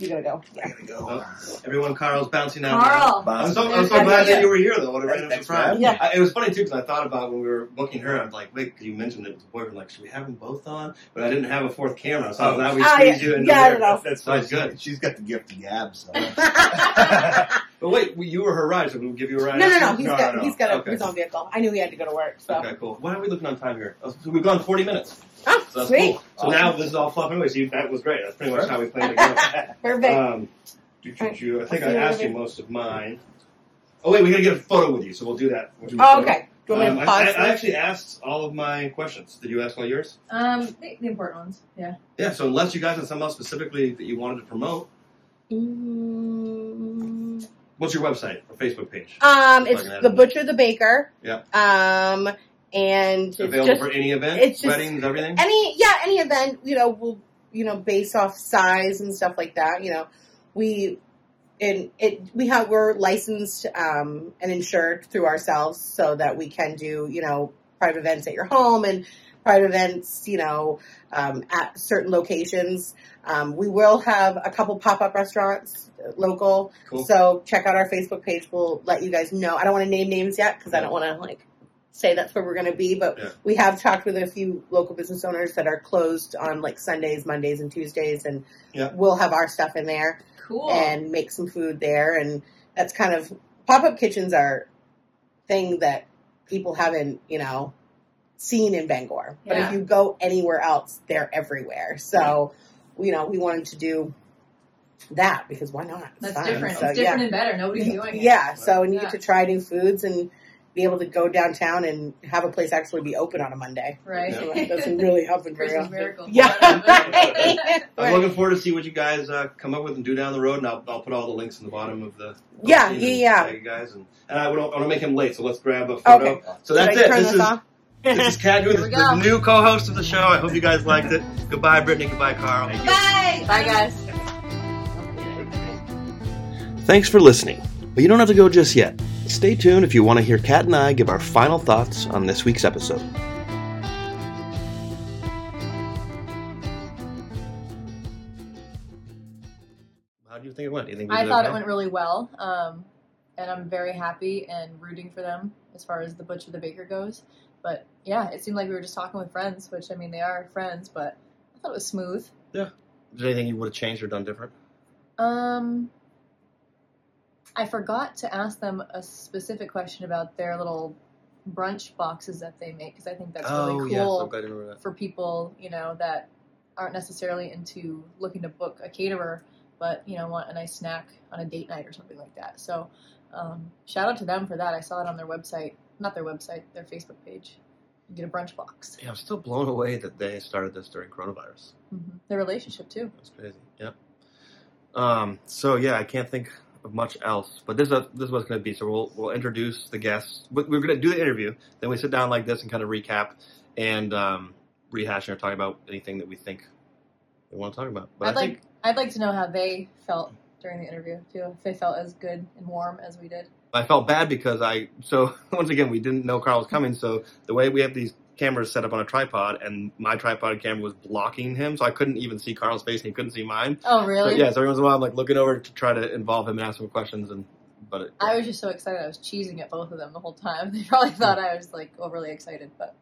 [SPEAKER 3] You gotta go.
[SPEAKER 5] I gotta go.
[SPEAKER 2] Oh, everyone, Carl's bouncing out.
[SPEAKER 6] Carl.
[SPEAKER 2] I'm so, I'm so
[SPEAKER 3] Yeah.
[SPEAKER 2] glad that you were here, though. What a random
[SPEAKER 5] Thanks,
[SPEAKER 2] surprise.
[SPEAKER 5] man.
[SPEAKER 3] Yeah.
[SPEAKER 2] I, it was funny, too, because I thought about when we were booking her, I was like, wait, because you mentioned it was a boyfriend, like, should we have them both on? But I didn't have a fourth camera, so I'm glad we
[SPEAKER 3] Ah,
[SPEAKER 2] squeezed
[SPEAKER 3] yeah.
[SPEAKER 2] you into
[SPEAKER 3] Yeah, I
[SPEAKER 2] there.
[SPEAKER 3] don't know.
[SPEAKER 5] That's
[SPEAKER 2] Sounds
[SPEAKER 5] fine.
[SPEAKER 2] good.
[SPEAKER 5] She's got the gift of gab, so.
[SPEAKER 2] But wait, you were her ride, so we'll give you a ride.
[SPEAKER 3] no, no, no. He's
[SPEAKER 5] No,
[SPEAKER 3] got
[SPEAKER 5] no,
[SPEAKER 3] he's got a,
[SPEAKER 2] Okay.
[SPEAKER 3] his own vehicle. I knew he had to go to work, so.
[SPEAKER 2] Okay, cool. Why are we looking on time here? Oh, So we've gone 40 minutes.
[SPEAKER 3] Oh,
[SPEAKER 2] So
[SPEAKER 3] sweet.
[SPEAKER 2] cool. So now this is all fluff anyway, so that was great. That's pretty much how we planned to go.
[SPEAKER 3] Perfect.
[SPEAKER 2] Um, do, do, do, I think
[SPEAKER 3] I'll
[SPEAKER 2] I
[SPEAKER 3] see you
[SPEAKER 2] asked you most of mine. Oh wait, we gotta get a photo with you, so we'll do that. We'll do
[SPEAKER 3] oh, okay. Do you
[SPEAKER 2] Um,
[SPEAKER 3] me
[SPEAKER 2] I,
[SPEAKER 3] pause?
[SPEAKER 2] I, I
[SPEAKER 3] this?
[SPEAKER 2] actually asked all of my questions. Did you ask all yours?
[SPEAKER 6] Um, the, the important ones. Yeah.
[SPEAKER 2] Yeah. So unless you guys had something else specifically that you wanted to promote,
[SPEAKER 3] Mm,
[SPEAKER 2] what's your website or Facebook page?
[SPEAKER 3] Um,
[SPEAKER 2] If
[SPEAKER 3] it's the
[SPEAKER 2] it.
[SPEAKER 3] butcher, the baker.
[SPEAKER 2] Yeah.
[SPEAKER 3] Um, and it's
[SPEAKER 2] Available
[SPEAKER 3] just
[SPEAKER 2] for any event,
[SPEAKER 3] it's just-
[SPEAKER 2] weddings, everything.
[SPEAKER 3] any yeah any event you know will you know based off size and stuff like that. You know, we and it we have we're licensed um, and insured through ourselves so that we can do you know private events at your home and private events you know um, at certain locations. Um, we will have a couple pop up restaurants uh, local.
[SPEAKER 2] Cool.
[SPEAKER 3] So check out our Facebook page. We'll let you guys know. I don't want to name names yet because I don't want to like say that's where we're going to be. But
[SPEAKER 2] Yeah.
[SPEAKER 3] we have talked with a few local business owners that are closed on like Sundays, Mondays, and Tuesdays, and
[SPEAKER 2] Yeah.
[SPEAKER 3] we'll have our stuff in there
[SPEAKER 6] Cool.
[SPEAKER 3] and make some food there. And that's kind of pop up kitchens are thing that people haven't you know seen in Bangor. But if you go anywhere else, they're everywhere. So you know we wanted to do that because why not? It's
[SPEAKER 6] That's
[SPEAKER 3] fun.
[SPEAKER 6] different.
[SPEAKER 3] So,
[SPEAKER 6] it's
[SPEAKER 3] yeah.
[SPEAKER 6] different and better. Nobody's doing it.
[SPEAKER 3] Yeah, so and you
[SPEAKER 6] Yeah.
[SPEAKER 3] get to try new foods and be able to go downtown and have a place actually be open on a Monday.
[SPEAKER 6] Right.
[SPEAKER 3] So that doesn't really happen very
[SPEAKER 6] Christmas
[SPEAKER 3] often.
[SPEAKER 6] miracle.
[SPEAKER 3] Yeah.
[SPEAKER 2] I'm looking forward to see what you guys uh, come up with and do down the road, and I'll, I'll put all the links in the bottom of the.
[SPEAKER 3] Yeah, yeah, yeah.
[SPEAKER 2] You guys, and, and I want to make him late, so let's grab a photo.
[SPEAKER 3] Okay.
[SPEAKER 2] So that's it. This
[SPEAKER 3] this
[SPEAKER 2] is
[SPEAKER 3] off?
[SPEAKER 2] this is Kat Gould,
[SPEAKER 6] Here we
[SPEAKER 2] the new co-host of the show. I hope you guys liked it. Goodbye, Brittany. Goodbye, Carl.
[SPEAKER 6] Bye. Bye, guys.
[SPEAKER 1] Thanks for listening, but you don't have to go just yet. Stay tuned if you want to hear Kat and I give our final thoughts on this week's episode.
[SPEAKER 2] How do you think it went? You think we
[SPEAKER 4] I thought
[SPEAKER 2] okay?
[SPEAKER 4] it went really well, um, and I'm very happy and rooting for them as far as the butcher the baker goes. But yeah, it seemed like we were just talking with friends, which I mean they are friends, but I thought it was smooth. Yeah.
[SPEAKER 2] Is there anything you would have changed or done different?
[SPEAKER 4] Um, I forgot to ask them a specific question about their little brunch boxes that they make because I think that's
[SPEAKER 2] oh
[SPEAKER 4] really
[SPEAKER 2] yes,
[SPEAKER 4] cool
[SPEAKER 2] I'm glad you remember that.
[SPEAKER 4] for people you know that aren't necessarily into looking to book a caterer, but you know want a nice snack on a date night or something like that. So um, shout out to them for that. I saw it on their website, not their website, their Facebook page. You get a brunch box.
[SPEAKER 2] Yeah, I'm still blown away that they started this during coronavirus.
[SPEAKER 4] hmm Their relationship too.
[SPEAKER 2] That's crazy. Yep. Um. So yeah, I can't think much else. But this is this is what's going to be. So we'll we'll introduce the guests. We- We're going to do the interview. Then we sit down like this and kind of recap and um, rehashing or talking about anything that we think we want to talk about. But
[SPEAKER 4] I'd
[SPEAKER 2] I
[SPEAKER 4] like
[SPEAKER 2] think
[SPEAKER 4] I'd like to know how they felt during the interview too. If they felt as good and warm as we did.
[SPEAKER 2] I felt bad because I so once again we didn't know Carl was coming. So the way we have these cameras set up on a tripod, and my tripod camera was blocking him, so I couldn't even see Carl's face and he couldn't see mine.
[SPEAKER 4] Oh
[SPEAKER 2] So,
[SPEAKER 4] really?
[SPEAKER 2] yeah, so every once in a while I'm like looking over to try to involve him and ask him questions, and but it,
[SPEAKER 4] I was just so excited. I was cheesing at both of them the whole time. They probably thought I was like overly excited, but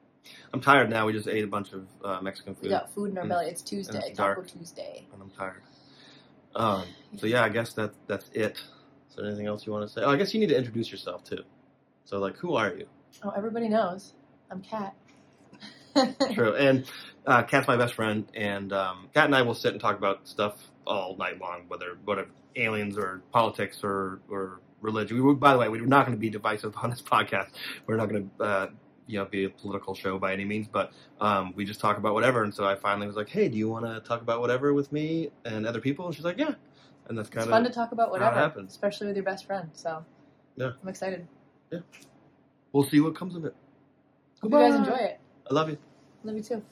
[SPEAKER 2] I'm tired now. We just ate a bunch of uh, Mexican
[SPEAKER 4] we
[SPEAKER 2] food,
[SPEAKER 4] got food in our belly. It's Tuesday,
[SPEAKER 2] it's
[SPEAKER 4] Taco. Tuesday.
[SPEAKER 2] and I'm tired. Um, so yeah, I guess that that's it. Is there anything else you want to say? Oh, I guess you need to introduce yourself too. So like, who are you?
[SPEAKER 4] Oh, everybody knows I'm Kat.
[SPEAKER 2] True. And uh, Kat's my best friend, and um, Kat and I will sit and talk about stuff all night long, whether whatever aliens or politics or or religion. We, by the way, we're not going to be divisive on this podcast. We're not going to. Uh, you know, be a political show by any means, but um, we just talk about whatever. And so I finally was like, "Hey, do you want to talk about whatever with me and other people?" And she's like, "Yeah." And that's
[SPEAKER 4] It's
[SPEAKER 2] of
[SPEAKER 4] fun to talk about whatever,
[SPEAKER 2] happens.
[SPEAKER 4] especially with your best friend. So
[SPEAKER 2] Yeah.
[SPEAKER 4] I'm excited.
[SPEAKER 2] Yeah, we'll see what comes of it.
[SPEAKER 4] Hope you guys enjoy it.
[SPEAKER 2] I love you.
[SPEAKER 4] Love you too.